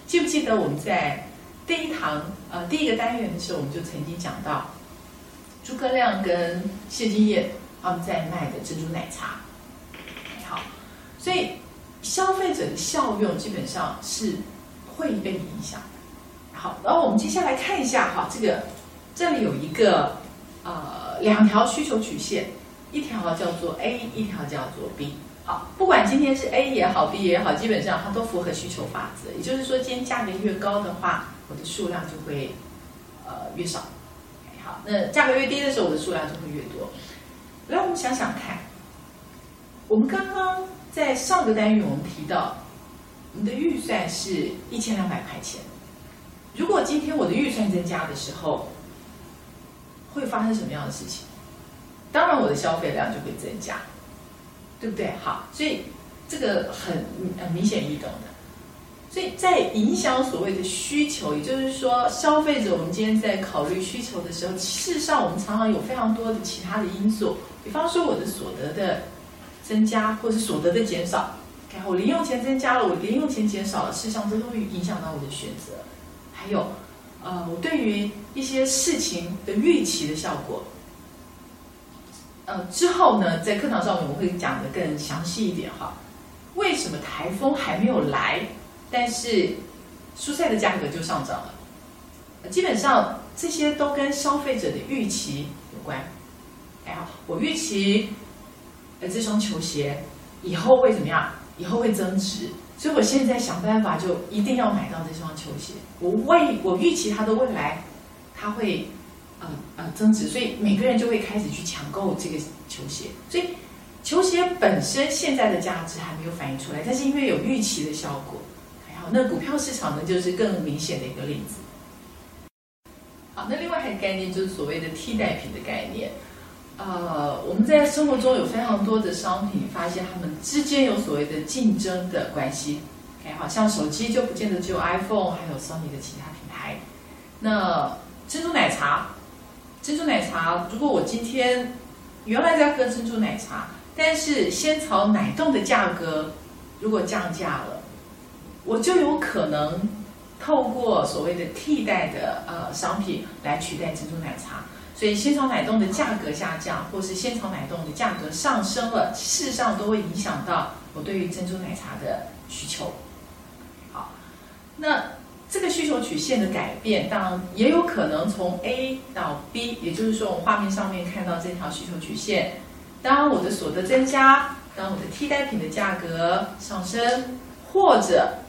Speaker 1: 记不记得我们在第一堂呃第一个单元的时候，我们就曾经讲到诸葛亮跟谢金燕他们在卖的珍珠奶茶。好，所以消费者的效用基本上是会被影响。好，然后我们接下来看一下哈，这个这里有一个呃。两条需求曲线，一条叫做 A，一条叫做 B。好，不管今天是 A 也好，B 也好，基本上它都符合需求法则。也就是说，今天价格越高的话，我的数量就会呃越少。好，那价格越低的时候，我的数量就会越多。来，我们想想看，我们刚刚在上个单元我们提到，我们的预算是一千两百块钱。如果今天我的预算增加的时候，会发生什么样的事情？当然，我的消费量就会增加，对不对？好，所以这个很很明显易懂的。所以在影响所谓的需求，也就是说，消费者我们今天在考虑需求的时候，事实上我们常常有非常多的其他的因素，比方说我的所得的增加，或是所得的减少。然后我零用钱增加了，我零用钱减少了，事实上这都会影响到我的选择。还有。呃，我对于一些事情的预期的效果，呃，之后呢，在课堂上面我会讲的更详细一点哈。为什么台风还没有来，但是蔬菜的价格就上涨了？基本上这些都跟消费者的预期有关。哎好，我预期呃这双球鞋以后会怎么样？以后会增值。所以我现在想办法，就一定要买到这双球鞋。我未我预期它的未来，它会呃呃增值，所以每个人就会开始去抢购这个球鞋。所以球鞋本身现在的价值还没有反映出来，但是因为有预期的效果，还好，那股票市场呢，就是更明显的一个例子。好，那另外还有概念就是所谓的替代品的概念。呃，我们在生活中有非常多的商品，发现它们之间有所谓的竞争的关系。哎，好像手机就不见得只有 iPhone，还有 Sony 的其他品牌。那珍珠奶茶，珍珠奶茶，如果我今天原来在喝珍珠奶茶，但是仙草奶冻的价格如果降价了，我就有可能透过所谓的替代的呃商品来取代珍珠奶茶。所以仙草奶冻的价格下降，或是仙草奶冻的价格上升了，事实上都会影响到我对于珍珠奶茶的需求。好，那这个需求曲线的改变，当然也有可能从 A 到 B，也就是说，我们画面上面看到这条需求曲线，当我的所得增加，当我的替代品的价格上升，或者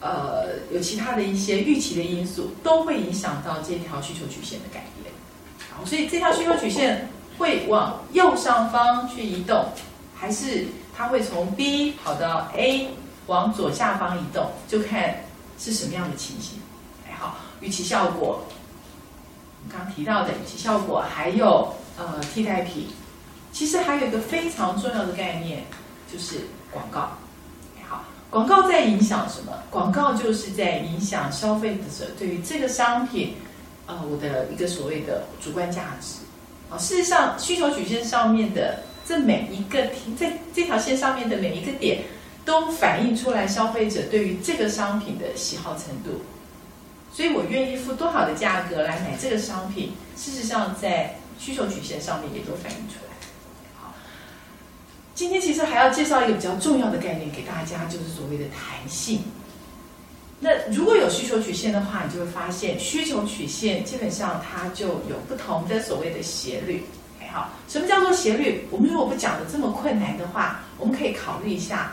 Speaker 1: 呃有其他的一些预期的因素，都会影响到这条需求曲线的改变。好所以这条需求曲线会往右上方去移动，还是它会从 B 跑到 A 往左下方移动，就看是什么样的情形。哎，好，预期效果，刚刚提到的预期效果，还有呃替代品，其实还有一个非常重要的概念，就是广告。好，广告在影响什么？广告就是在影响消费者对于这个商品。呃，我的一个所谓的主观价值，啊，事实上需求曲线上面的这每一个在这条线上面的每一个点，都反映出来消费者对于这个商品的喜好程度，所以我愿意付多少的价格来买这个商品，事实上在需求曲线上面也都反映出来。好，今天其实还要介绍一个比较重要的概念给大家，就是所谓的弹性。那如果有需求曲线的话，你就会发现需求曲线基本上它就有不同的所谓的斜率。哎，好，什么叫做斜率？我们如果不讲的这么困难的话，我们可以考虑一下，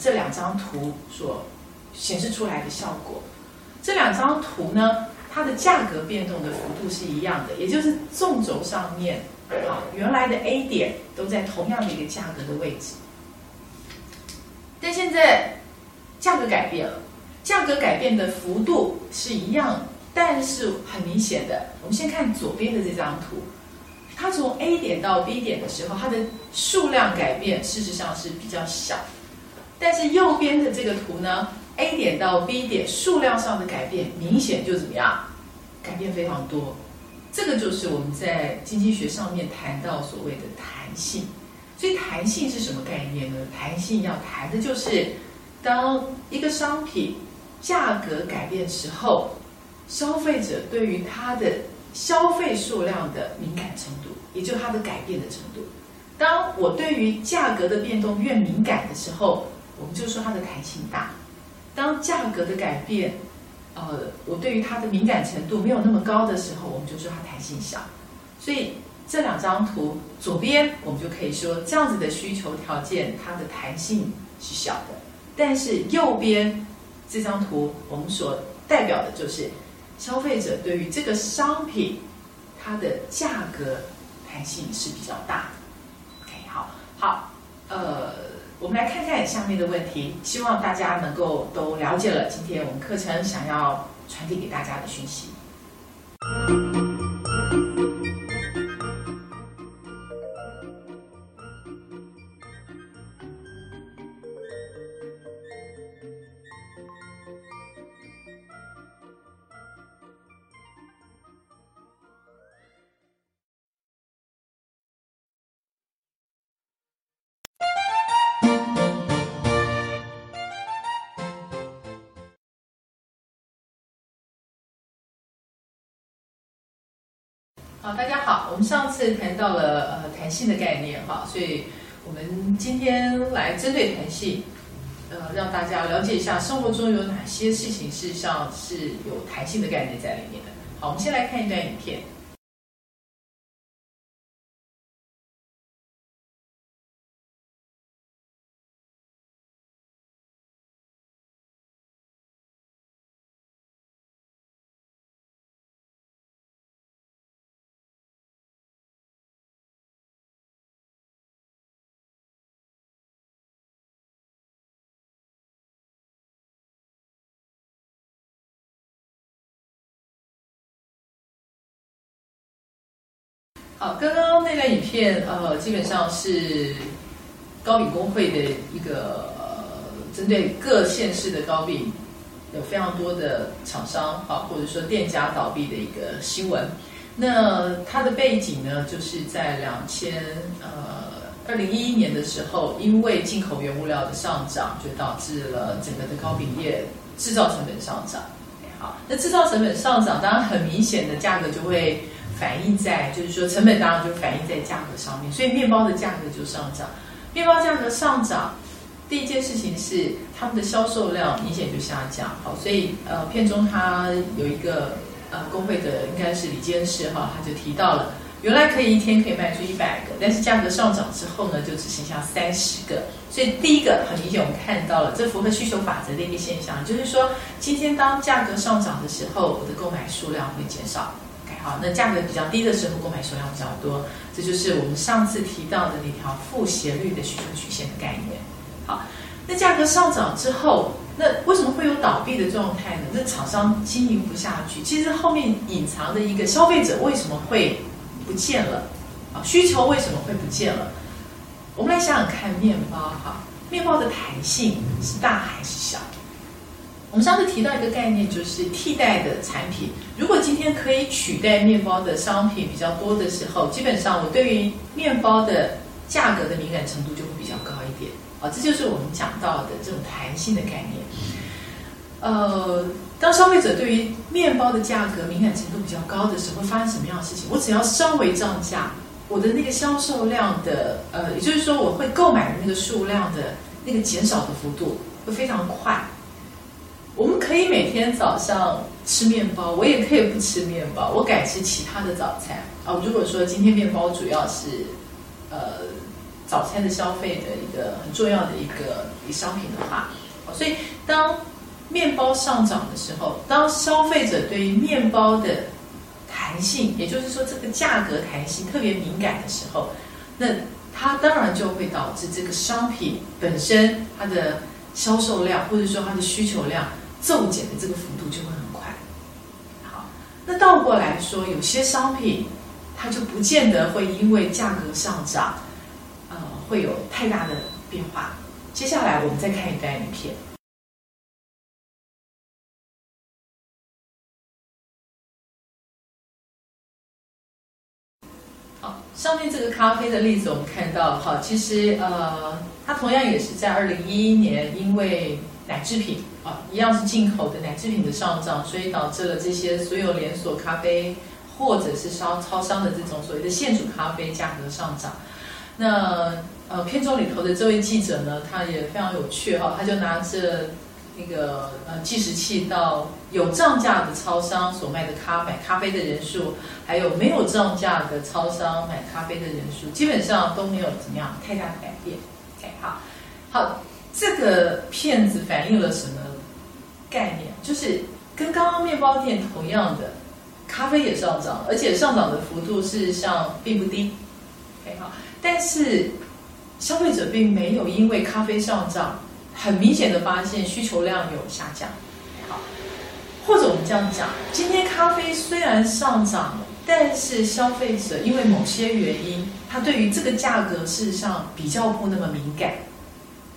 Speaker 1: 这两张图所显示出来的效果。这两张图呢，它的价格变动的幅度是一样的，也就是纵轴上面，好，原来的 A 点都在同样的一个价格的位置，但现在价格改变了。价格改变的幅度是一样，但是很明显的，我们先看左边的这张图，它从 A 点到 B 点的时候，它的数量改变事实上是比较小，但是右边的这个图呢，A 点到 B 点数量上的改变明显就怎么样，改变非常多，这个就是我们在经济学上面谈到所谓的弹性，所以弹性是什么概念呢？弹性要谈的就是当一个商品。价格改变时候，消费者对于它的消费数量的敏感程度，也就是它的改变的程度。当我对于价格的变动越敏感的时候，我们就说它的弹性大；当价格的改变，呃，我对于它的敏感程度没有那么高的时候，我们就说它弹性小。所以这两张图，左边我们就可以说这样子的需求条件，它的弹性是小的，但是右边。这张图我们所代表的就是消费者对于这个商品它的价格弹性是比较大的。OK，好，好，呃，我们来看看下面的问题，希望大家能够都了解了今天我们课程想要传递给大家的讯息。好，大家好。我们上次谈到了呃弹性的概念哈，所以我们今天来针对弹性，呃，让大家了解一下生活中有哪些事情事实上是有弹性的概念在里面的。好，我们先来看一段影片。好，刚刚那段影片，呃，基本上是高饼工会的一个呃针对各县市的高饼有非常多的厂商啊，或者说店家倒闭的一个新闻。那它的背景呢，就是在两千呃二零一一年的时候，因为进口原物料的上涨，就导致了整个的高饼业制造成本上涨。好，那制造成本上涨，当然很明显的价格就会。反映在就是说成本当然就反映在价格上面，所以面包的价格就上涨。面包价格上涨，第一件事情是他们的销售量明显就下降。好，所以呃片中他有一个呃工会的应该是李监事哈，他就提到了，原来可以一天可以卖出一百个，但是价格上涨之后呢，就只剩下三十个。所以第一个很明显我们看到了，这符合需求法则的一个现象，就是说今天当价格上涨的时候，我的购买数量会减少。好，那价格比较低的时候，购买数量比较多，这就是我们上次提到的那条负斜率的需求曲线的概念。好，那价格上涨之后，那为什么会有倒闭的状态呢？那厂商经营不下去，其实后面隐藏的一个消费者为什么会不见了？啊，需求为什么会不见了？我们来想想看，面包哈，面包的弹性是大还是小？我们上次提到一个概念，就是替代的产品。如果今天可以取代面包的商品比较多的时候，基本上我对于面包的价格的敏感程度就会比较高一点。啊，这就是我们讲到的这种弹性的概念。呃，当消费者对于面包的价格敏感程度比较高的时候，会发生什么样的事情？我只要稍微涨价，我的那个销售量的，呃，也就是说我会购买的那个数量的那个减少的幅度会非常快。我们可以每天早上吃面包，我也可以不吃面包，我改吃其他的早餐啊。如果说今天面包主要是呃早餐的消费的一个很重要的一个商品的话，所以当面包上涨的时候，当消费者对于面包的弹性，也就是说这个价格弹性特别敏感的时候，那它当然就会导致这个商品本身它的销售量或者说它的需求量。骤减的这个幅度就会很快。好，那倒过来说，有些商品它就不见得会因为价格上涨，呃，会有太大的变化。接下来我们再看一段影片。好，上面这个咖啡的例子我们看到，好，其实呃，它同样也是在二零一一年因为。奶制品啊，一样是进口的奶制品的上涨，所以导致了这些所有连锁咖啡或者是商超商的这种所谓的现煮咖啡价格上涨。那呃片中里头的这位记者呢，他也非常有趣哈，他就拿着那个呃计时器到有涨价的超商所卖的咖买咖啡的人数，还有没有涨价的超商买咖啡的人数，基本上都没有怎么样太大的改变。OK，好，好。这个片子反映了什么概念？就是跟刚刚面包店同样的，咖啡也上涨，而且上涨的幅度事实上并不低。好，但是消费者并没有因为咖啡上涨，很明显的发现需求量有下降。好，或者我们这样讲，今天咖啡虽然上涨了，但是消费者因为某些原因，他对于这个价格事实上比较不那么敏感。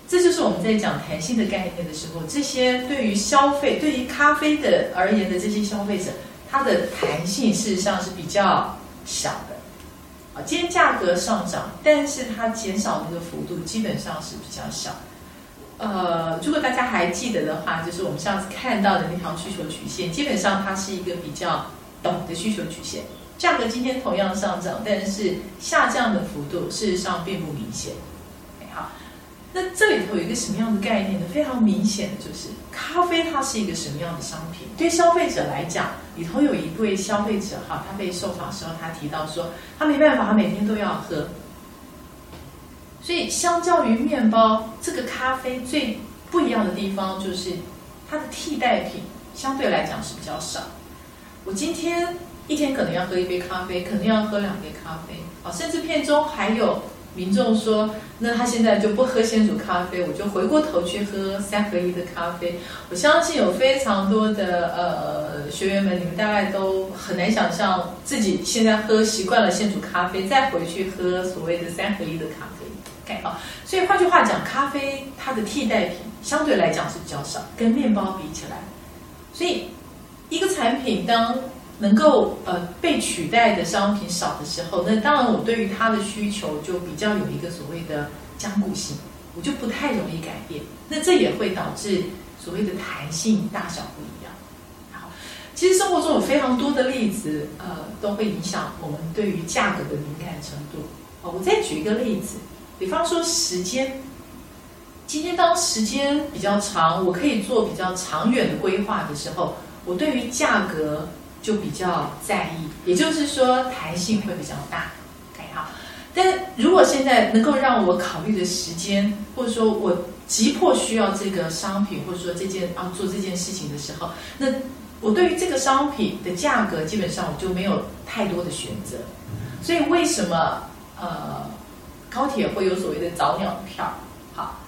Speaker 1: 这就是我们在讲弹性的概念的时候，这些对于消费、对于咖啡的而言的这些消费者，它的弹性事实上是比较小的。啊，今天价格上涨，但是它减少那个幅度基本上是比较小。呃，如果大家还记得的话，就是我们上次看到的那条需求曲线，基本上它是一个比较陡的需求曲线。价格今天同样上涨，但是下降的幅度事实上并不明显。好那这里头有一个什么样的概念呢？非常明显的就是，咖啡它是一个什么样的商品？对消费者来讲，里头有一位消费者哈，他被受访时候他提到说，他没办法，他每天都要喝。所以相较于面包，这个咖啡最不一样的地方就是它的替代品相对来讲是比较少。我今天一天可能要喝一杯咖啡，可能要喝两杯咖啡啊，甚至片中还有。民众说，那他现在就不喝鲜煮咖啡，我就回过头去喝三合一的咖啡。我相信有非常多的呃学员们，你们大概都很难想象自己现在喝习惯了鲜煮咖啡，再回去喝所谓的三合一的咖啡。OK 好，所以换句话讲，咖啡它的替代品相对来讲是比较少，跟面包比起来，所以一个产品当能够呃被取代的商品少的时候，那当然我对于它的需求就比较有一个所谓的僵固性，我就不太容易改变。那这也会导致所谓的弹性大小不一样。好，其实生活中有非常多的例子，呃，都会影响我们对于价格的敏感程度。哦，我再举一个例子，比方说时间。今天当时间比较长，我可以做比较长远的规划的时候，我对于价格。就比较在意，也就是说弹性会比较大，OK 好。但如果现在能够让我考虑的时间，或者说我急迫需要这个商品，或者说这件啊做这件事情的时候，那我对于这个商品的价格，基本上我就没有太多的选择。所以为什么呃高铁会有所谓的早鸟票？好，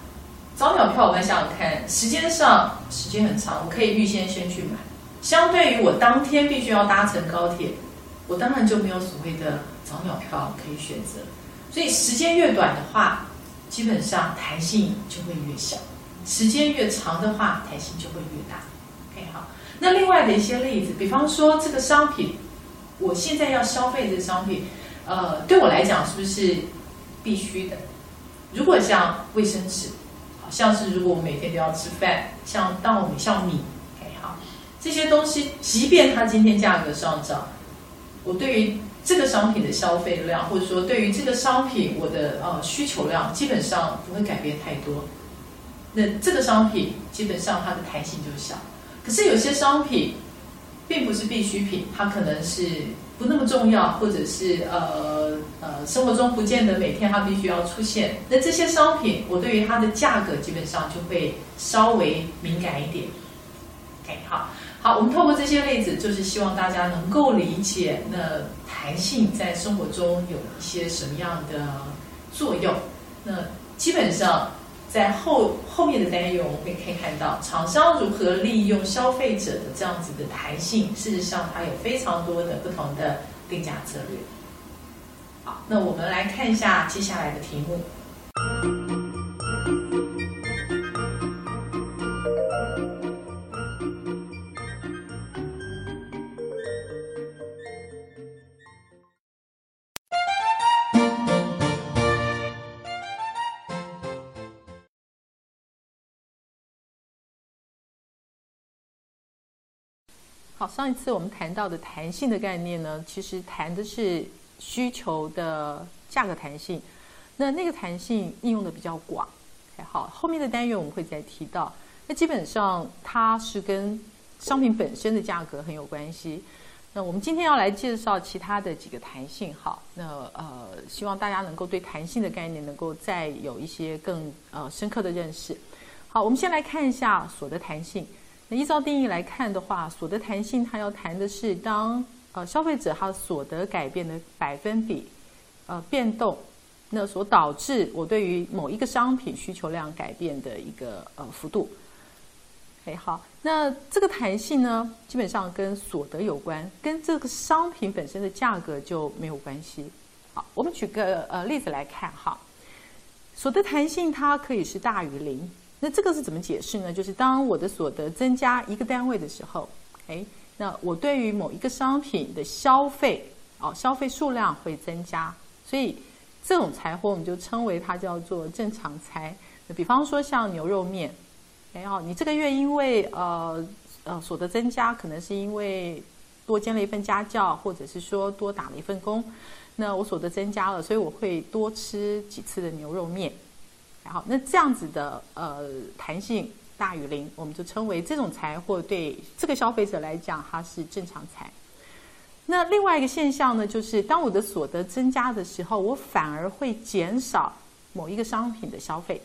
Speaker 1: 早鸟票我们想想看，时间上时间很长，我可以预先先去买。相对于我当天必须要搭乘高铁，我当然就没有所谓的早鸟票可以选择。所以时间越短的话，基本上弹性就会越小；时间越长的话，弹性就会越大。OK，好。那另外的一些例子，比方说这个商品，我现在要消费这商品，呃，对我来讲是不是必须的？如果像卫生纸，好像是如果我每天都要吃饭，像稻米、像米。这些东西，即便它今天价格上涨，我对于这个商品的消费量，或者说对于这个商品我的呃需求量，基本上不会改变太多。那这个商品基本上它的弹性就小。可是有些商品并不是必需品，它可能是不那么重要，或者是呃呃生活中不见得每天它必须要出现。那这些商品，我对于它的价格基本上就会稍微敏感一点。OK，好。好，我们透过这些例子，就是希望大家能够理解，那弹性在生活中有一些什么样的作用。那基本上在后后面的单元，我们会可以看到厂商如何利用消费者的这样子的弹性。事实上，它有非常多的不同的定价策略。好，那我们来看一下接下来的题目。好，上一次我们谈到的弹性的概念呢，其实谈的是需求的价格弹性。那那个弹性应用的比较广。好，后面的单元我们会再提到。那基本上它是跟商品本身的价格很有关系。那我们今天要来介绍其他的几个弹性。好，那呃，希望大家能够对弹性的概念能够再有一些更呃深刻的认识。好，我们先来看一下所得弹性。那依照定义来看的话，所得弹性它要谈的是当呃消费者他所得改变的百分比呃变动，那所导致我对于某一个商品需求量改变的一个呃幅度。哎，好，那这个弹性呢，基本上跟所得有关，跟这个商品本身的价格就没有关系。好，我们举个呃例子来看哈，所得弹性它可以是大于零。那这个是怎么解释呢？就是当我的所得增加一个单位的时候，哎，那我对于某一个商品的消费，哦，消费数量会增加，所以这种财货我们就称为它叫做正常财。比方说像牛肉面，哎哦，你这个月因为呃呃所得增加，可能是因为多兼了一份家教，或者是说多打了一份工，那我所得增加了，所以我会多吃几次的牛肉面。好，那这样子的呃弹性大于零，我们就称为这种财货对这个消费者来讲，它是正常财。那另外一个现象呢，就是当我的所得增加的时候，我反而会减少某一个商品的消费。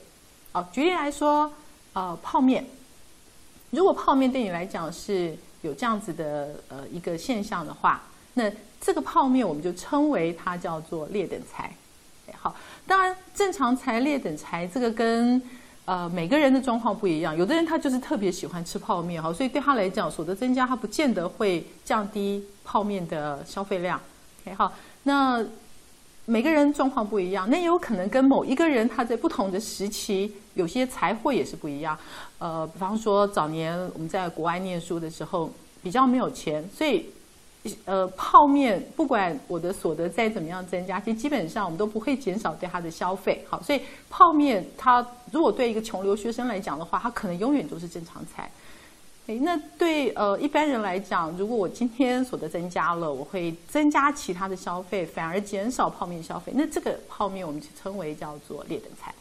Speaker 1: 哦，举例来说，呃，泡面，如果泡面对你来讲是有这样子的呃一个现象的话，那这个泡面我们就称为它叫做劣等财。好。当然，正常财、劣等财这个跟呃每个人的状况不一样。有的人他就是特别喜欢吃泡面哈，所以对他来讲，所得增加他不见得会降低泡面的消费量。OK 好，那每个人状况不一样，那也有可能跟某一个人他在不同的时期有些财货也是不一样。呃，比方说早年我们在国外念书的时候比较没有钱，所以。呃，泡面不管我的所得再怎么样增加，其实基本上我们都不会减少对它的消费。好，所以泡面它如果对一个穷留学生来讲的话，它可能永远都是正常菜。诶，那对呃一般人来讲，如果我今天所得增加了，我会增加其他的消费，反而减少泡面消费，那这个泡面我们就称为叫做劣等菜。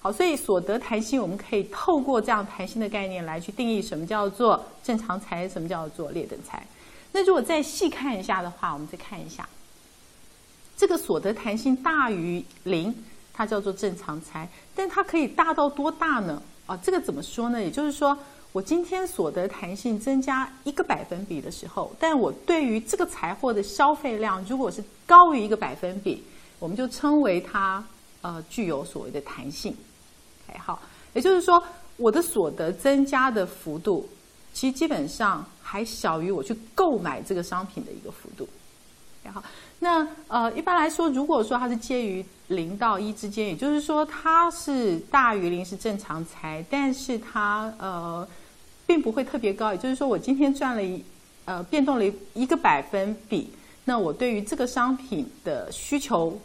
Speaker 1: 好，所以所得弹性，我们可以透过这样弹性的概念来去定义什么叫做正常财，什么叫做劣等财。那如果再细看一下的话，我们再看一下，这个所得弹性大于零，它叫做正常财，但它可以大到多大呢？啊，这个怎么说呢？也就是说，我今天所得弹性增加一个百分比的时候，但我对于这个财货的消费量如果是高于一个百分比，我们就称为它呃具有所谓的弹性。好，也就是说，我的所得增加的幅度。其实基本上还小于我去购买这个商品的一个幅度。然后，那呃一般来说，如果说它是介于零到一之间，也就是说它是大于零是正常财，但是它呃并不会特别高。也就是说，我今天赚了一呃变动了一个百分比，那我对于这个商品的需求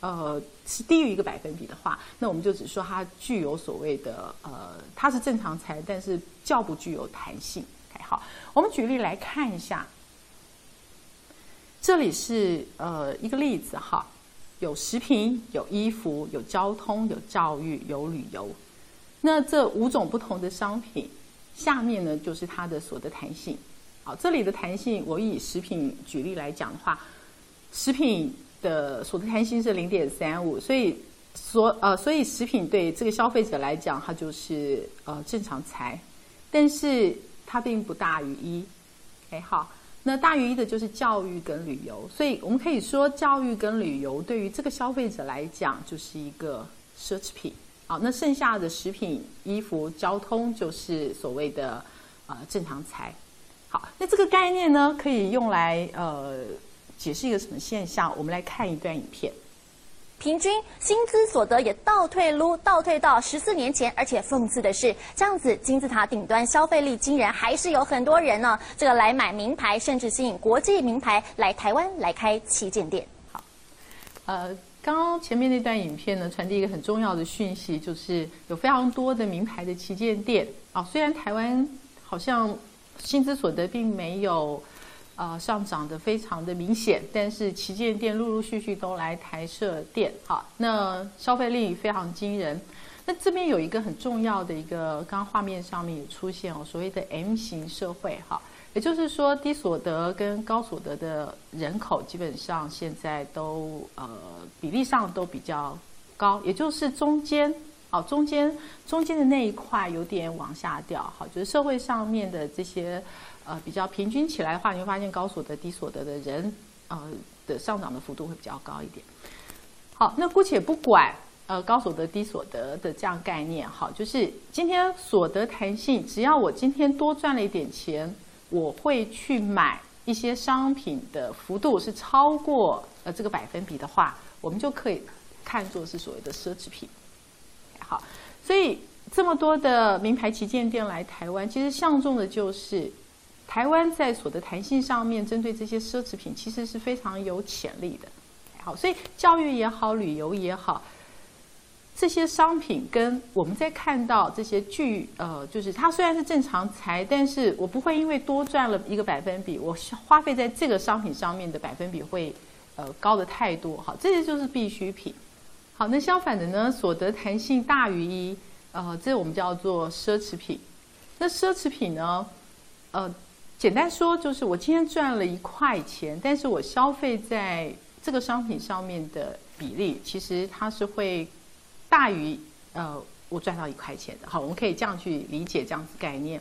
Speaker 1: 呃是低于一个百分比的话，那我们就只说它具有所谓的呃它是正常财，但是。较不具有弹性。好，我们举例来看一下。这里是呃一个例子哈，有食品、有衣服、有交通、有教育、有旅游。那这五种不同的商品，下面呢就是它的所得弹性。好，这里的弹性，我以食品举例来讲的话，食品的所得弹性是零点三五，所以所呃所以食品对这个消费者来讲，它就是呃正常财。但是它并不大于一，OK 好，那大于一的就是教育跟旅游，所以我们可以说教育跟旅游对于这个消费者来讲就是一个奢侈品，好，那剩下的食品、衣服、交通就是所谓的呃正常财，好，那这个概念呢可以用来呃解释一个什么现象？我们来看一段影片。
Speaker 2: 平均薪资所得也倒退撸，倒退到十四年前，而且讽刺的是，这样子金字塔顶端消费力惊人，还是有很多人呢，这个来买名牌，甚至吸引国际名牌来台湾来开旗舰店。
Speaker 1: 好，呃，刚刚前面那段影片呢，传递一个很重要的讯息，就是有非常多的名牌的旗舰店啊，虽然台湾好像薪资所得并没有。呃，上涨的非常的明显，但是旗舰店陆陆续续都来台设店，好，那消费力非常惊人。那这边有一个很重要的一个，刚刚画面上面也出现哦，所谓的 M 型社会，哈，也就是说低所得跟高所得的人口基本上现在都呃比例上都比较高，也就是中间，哦，中间中间的那一块有点往下掉，好，就是社会上面的这些。呃，比较平均起来的话，你会发现高所得、低所得的人，呃，的上涨的幅度会比较高一点。好，那姑且不管呃高所得、低所得的这样概念，好，就是今天所得弹性，只要我今天多赚了一点钱，我会去买一些商品的幅度是超过呃这个百分比的话，我们就可以看作是所谓的奢侈品。好，所以这么多的名牌旗舰店来台湾，其实相中的就是。台湾在所得弹性上面，针对这些奢侈品，其实是非常有潜力的。好，所以教育也好，旅游也好，这些商品跟我们在看到这些巨呃，就是它虽然是正常财，但是我不会因为多赚了一个百分比，我花费在这个商品上面的百分比会呃高的太多。好，这些就是必需品。好，那相反的呢，所得弹性大于一，呃，这我们叫做奢侈品。那奢侈品呢，呃。简单说，就是我今天赚了一块钱，但是我消费在这个商品上面的比例，其实它是会大于呃我赚到一块钱的。好，我们可以这样去理解这样子概念。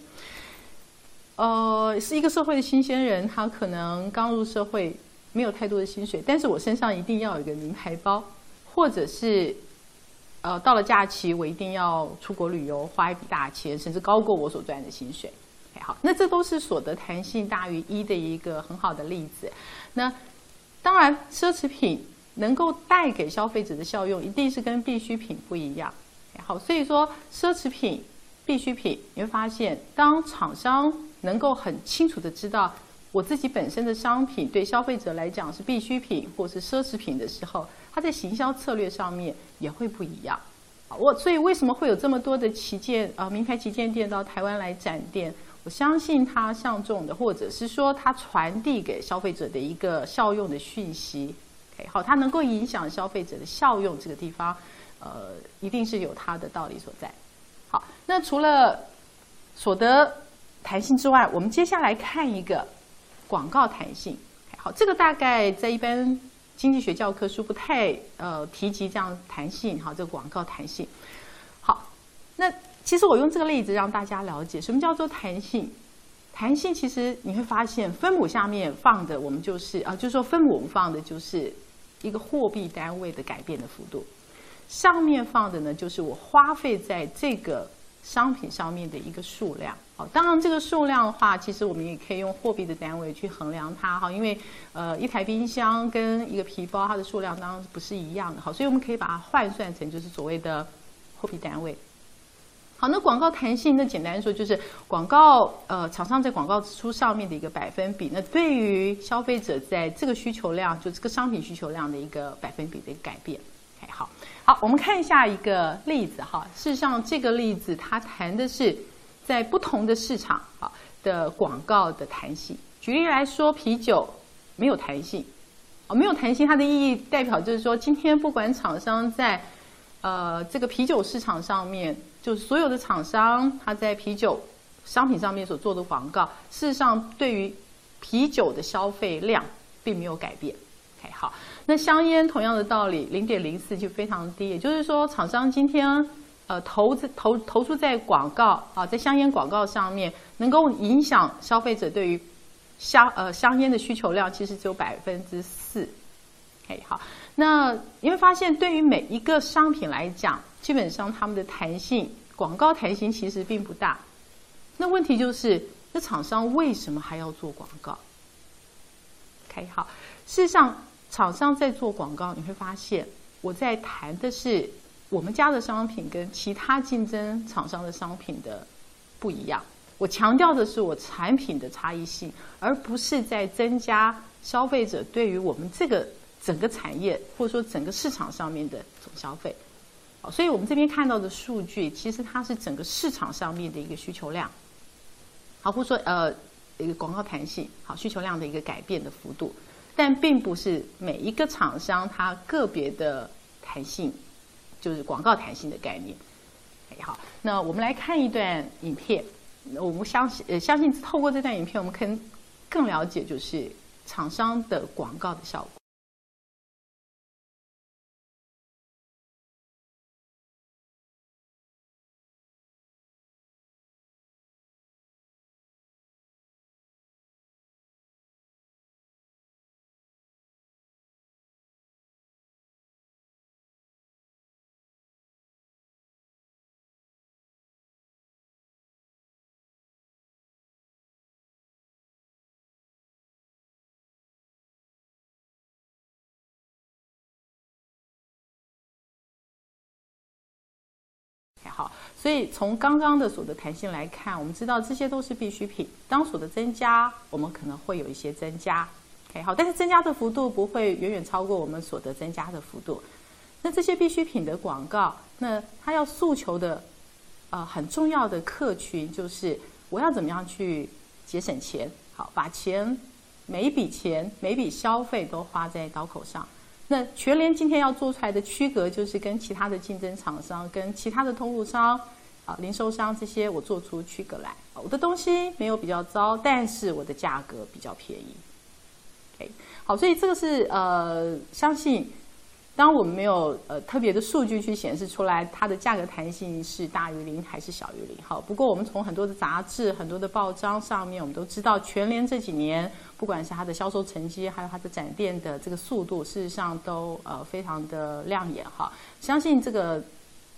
Speaker 1: 呃，是一个社会的新鲜人，他可能刚入社会，没有太多的薪水，但是我身上一定要有一个名牌包，或者是呃，到了假期我一定要出国旅游，花一笔大钱，甚至高过我所赚的薪水。好，那这都是所得弹性大于一的一个很好的例子。那当然，奢侈品能够带给消费者的效用，一定是跟必需品不一样。好，所以说奢侈品、必需品，你会发现，当厂商能够很清楚的知道我自己本身的商品对消费者来讲是必需品或是奢侈品的时候，它在行销策略上面也会不一样。我所以为什么会有这么多的旗舰啊名牌旗舰店到台湾来展店？我相信它相中的，或者是说它传递给消费者的一个效用的讯息好，它能够影响消费者的效用，这个地方，呃，一定是有它的道理所在。好，那除了所得弹性之外，我们接下来看一个广告弹性。好，这个大概在一般经济学教科书不太呃提及这样弹性。好，这个广告弹性。好，那。其实我用这个例子让大家了解什么叫做弹性。弹性其实你会发现，分母下面放的我们就是啊，就是说分母我们放的就是一个货币单位的改变的幅度，上面放的呢就是我花费在这个商品上面的一个数量。好，当然这个数量的话，其实我们也可以用货币的单位去衡量它哈，因为呃一台冰箱跟一个皮包它的数量当然不是一样的，好，所以我们可以把它换算成就是所谓的货币单位。好，那广告弹性，那简单说就是广告，呃，厂商在广告支出上面的一个百分比，那对于消费者在这个需求量，就这个商品需求量的一个百分比的一个改变。OK，好，好，我们看一下一个例子哈。事实上，这个例子它谈的是在不同的市场啊的广告的弹性。举例来说，啤酒没有弹性，哦，没有弹性，它的意义代表就是说，今天不管厂商在呃这个啤酒市场上面。就是所有的厂商，他在啤酒商品上面所做的广告，事实上对于啤酒的消费量并没有改变。OK，好，那香烟同样的道理，零点零四就非常低。也就是说，厂商今天呃投资投投出在广告啊，在香烟广告上面，能够影响消费者对于香呃香烟的需求量，其实只有百分之四。OK，好，那你会发现，对于每一个商品来讲。基本上，他们的弹性广告弹性其实并不大。那问题就是，那厂商为什么还要做广告？OK，好。事实上，厂商在做广告，你会发现，我在谈的是我们家的商品跟其他竞争厂商的商品的不一样。我强调的是我产品的差异性，而不是在增加消费者对于我们这个整个产业或者说整个市场上面的总消费。所以我们这边看到的数据，其实它是整个市场上面的一个需求量，好，或者说呃一个广告弹性，好，需求量的一个改变的幅度，但并不是每一个厂商它个别的弹性，就是广告弹性的概念。好，那我们来看一段影片，我们相信呃相信透过这段影片，我们可能更了解就是厂商的广告的效果。所以从刚刚的所得弹性来看，我们知道这些都是必需品。当所得增加，我们可能会有一些增加。OK，好，但是增加的幅度不会远远超过我们所得增加的幅度。那这些必需品的广告，那它要诉求的，呃，很重要的客群就是我要怎么样去节省钱？好，把钱每一笔钱、每笔消费都花在刀口上。那全联今天要做出来的区隔，就是跟其他的竞争厂商、跟其他的通路商、啊零售商这些，我做出区隔来。我的东西没有比较糟，但是我的价格比较便宜。OK，好，所以这个是呃，相信。当我们没有呃特别的数据去显示出来它的价格弹性是大于零还是小于零，好。不过我们从很多的杂志、很多的报章上面，我们都知道全联这几年不管是它的销售成绩，还有它的展店的这个速度，事实上都呃非常的亮眼哈。相信这个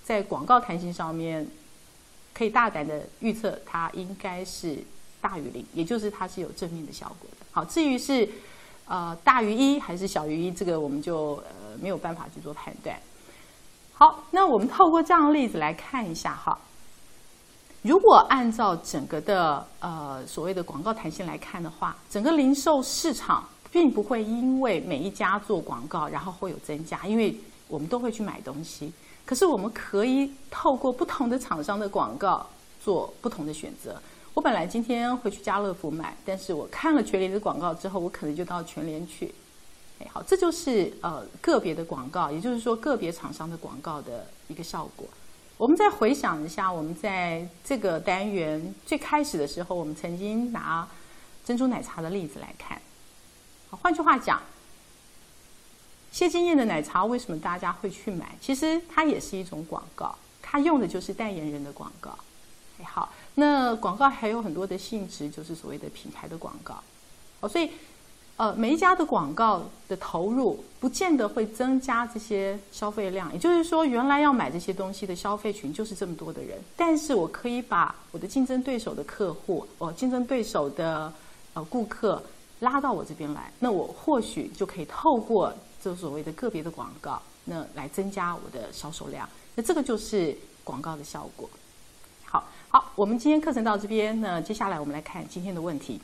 Speaker 1: 在广告弹性上面，可以大胆的预测它应该是大于零，也就是它是有正面的效果的。好，至于是呃大于一还是小于一，这个我们就呃没有办法去做判断。好，那我们透过这样的例子来看一下哈。如果按照整个的呃所谓的广告弹性来看的话，整个零售市场并不会因为每一家做广告然后会有增加，因为我们都会去买东西。可是我们可以透过不同的厂商的广告做不同的选择。我本来今天会去家乐福买，但是我看了全联的广告之后，我可能就到全联去。哎，好，这就是呃个别的广告，也就是说个别厂商的广告的一个效果。我们再回想一下，我们在这个单元最开始的时候，我们曾经拿珍珠奶茶的例子来看。好，换句话讲，谢金燕的奶茶为什么大家会去买？其实它也是一种广告，它用的就是代言人的广告。哎，好，那广告还有很多的性质，就是所谓的品牌的广告。哦，所以。呃，每一家的广告的投入不见得会增加这些消费量，也就是说，原来要买这些东西的消费群就是这么多的人，但是我可以把我的竞争对手的客户，哦，竞争对手的呃顾客拉到我这边来，那我或许就可以透过这所谓的个别的广告，那来增加我的销售量，那这个就是广告的效果。好我们今天课程到这边那接下来我们来看今天的问题。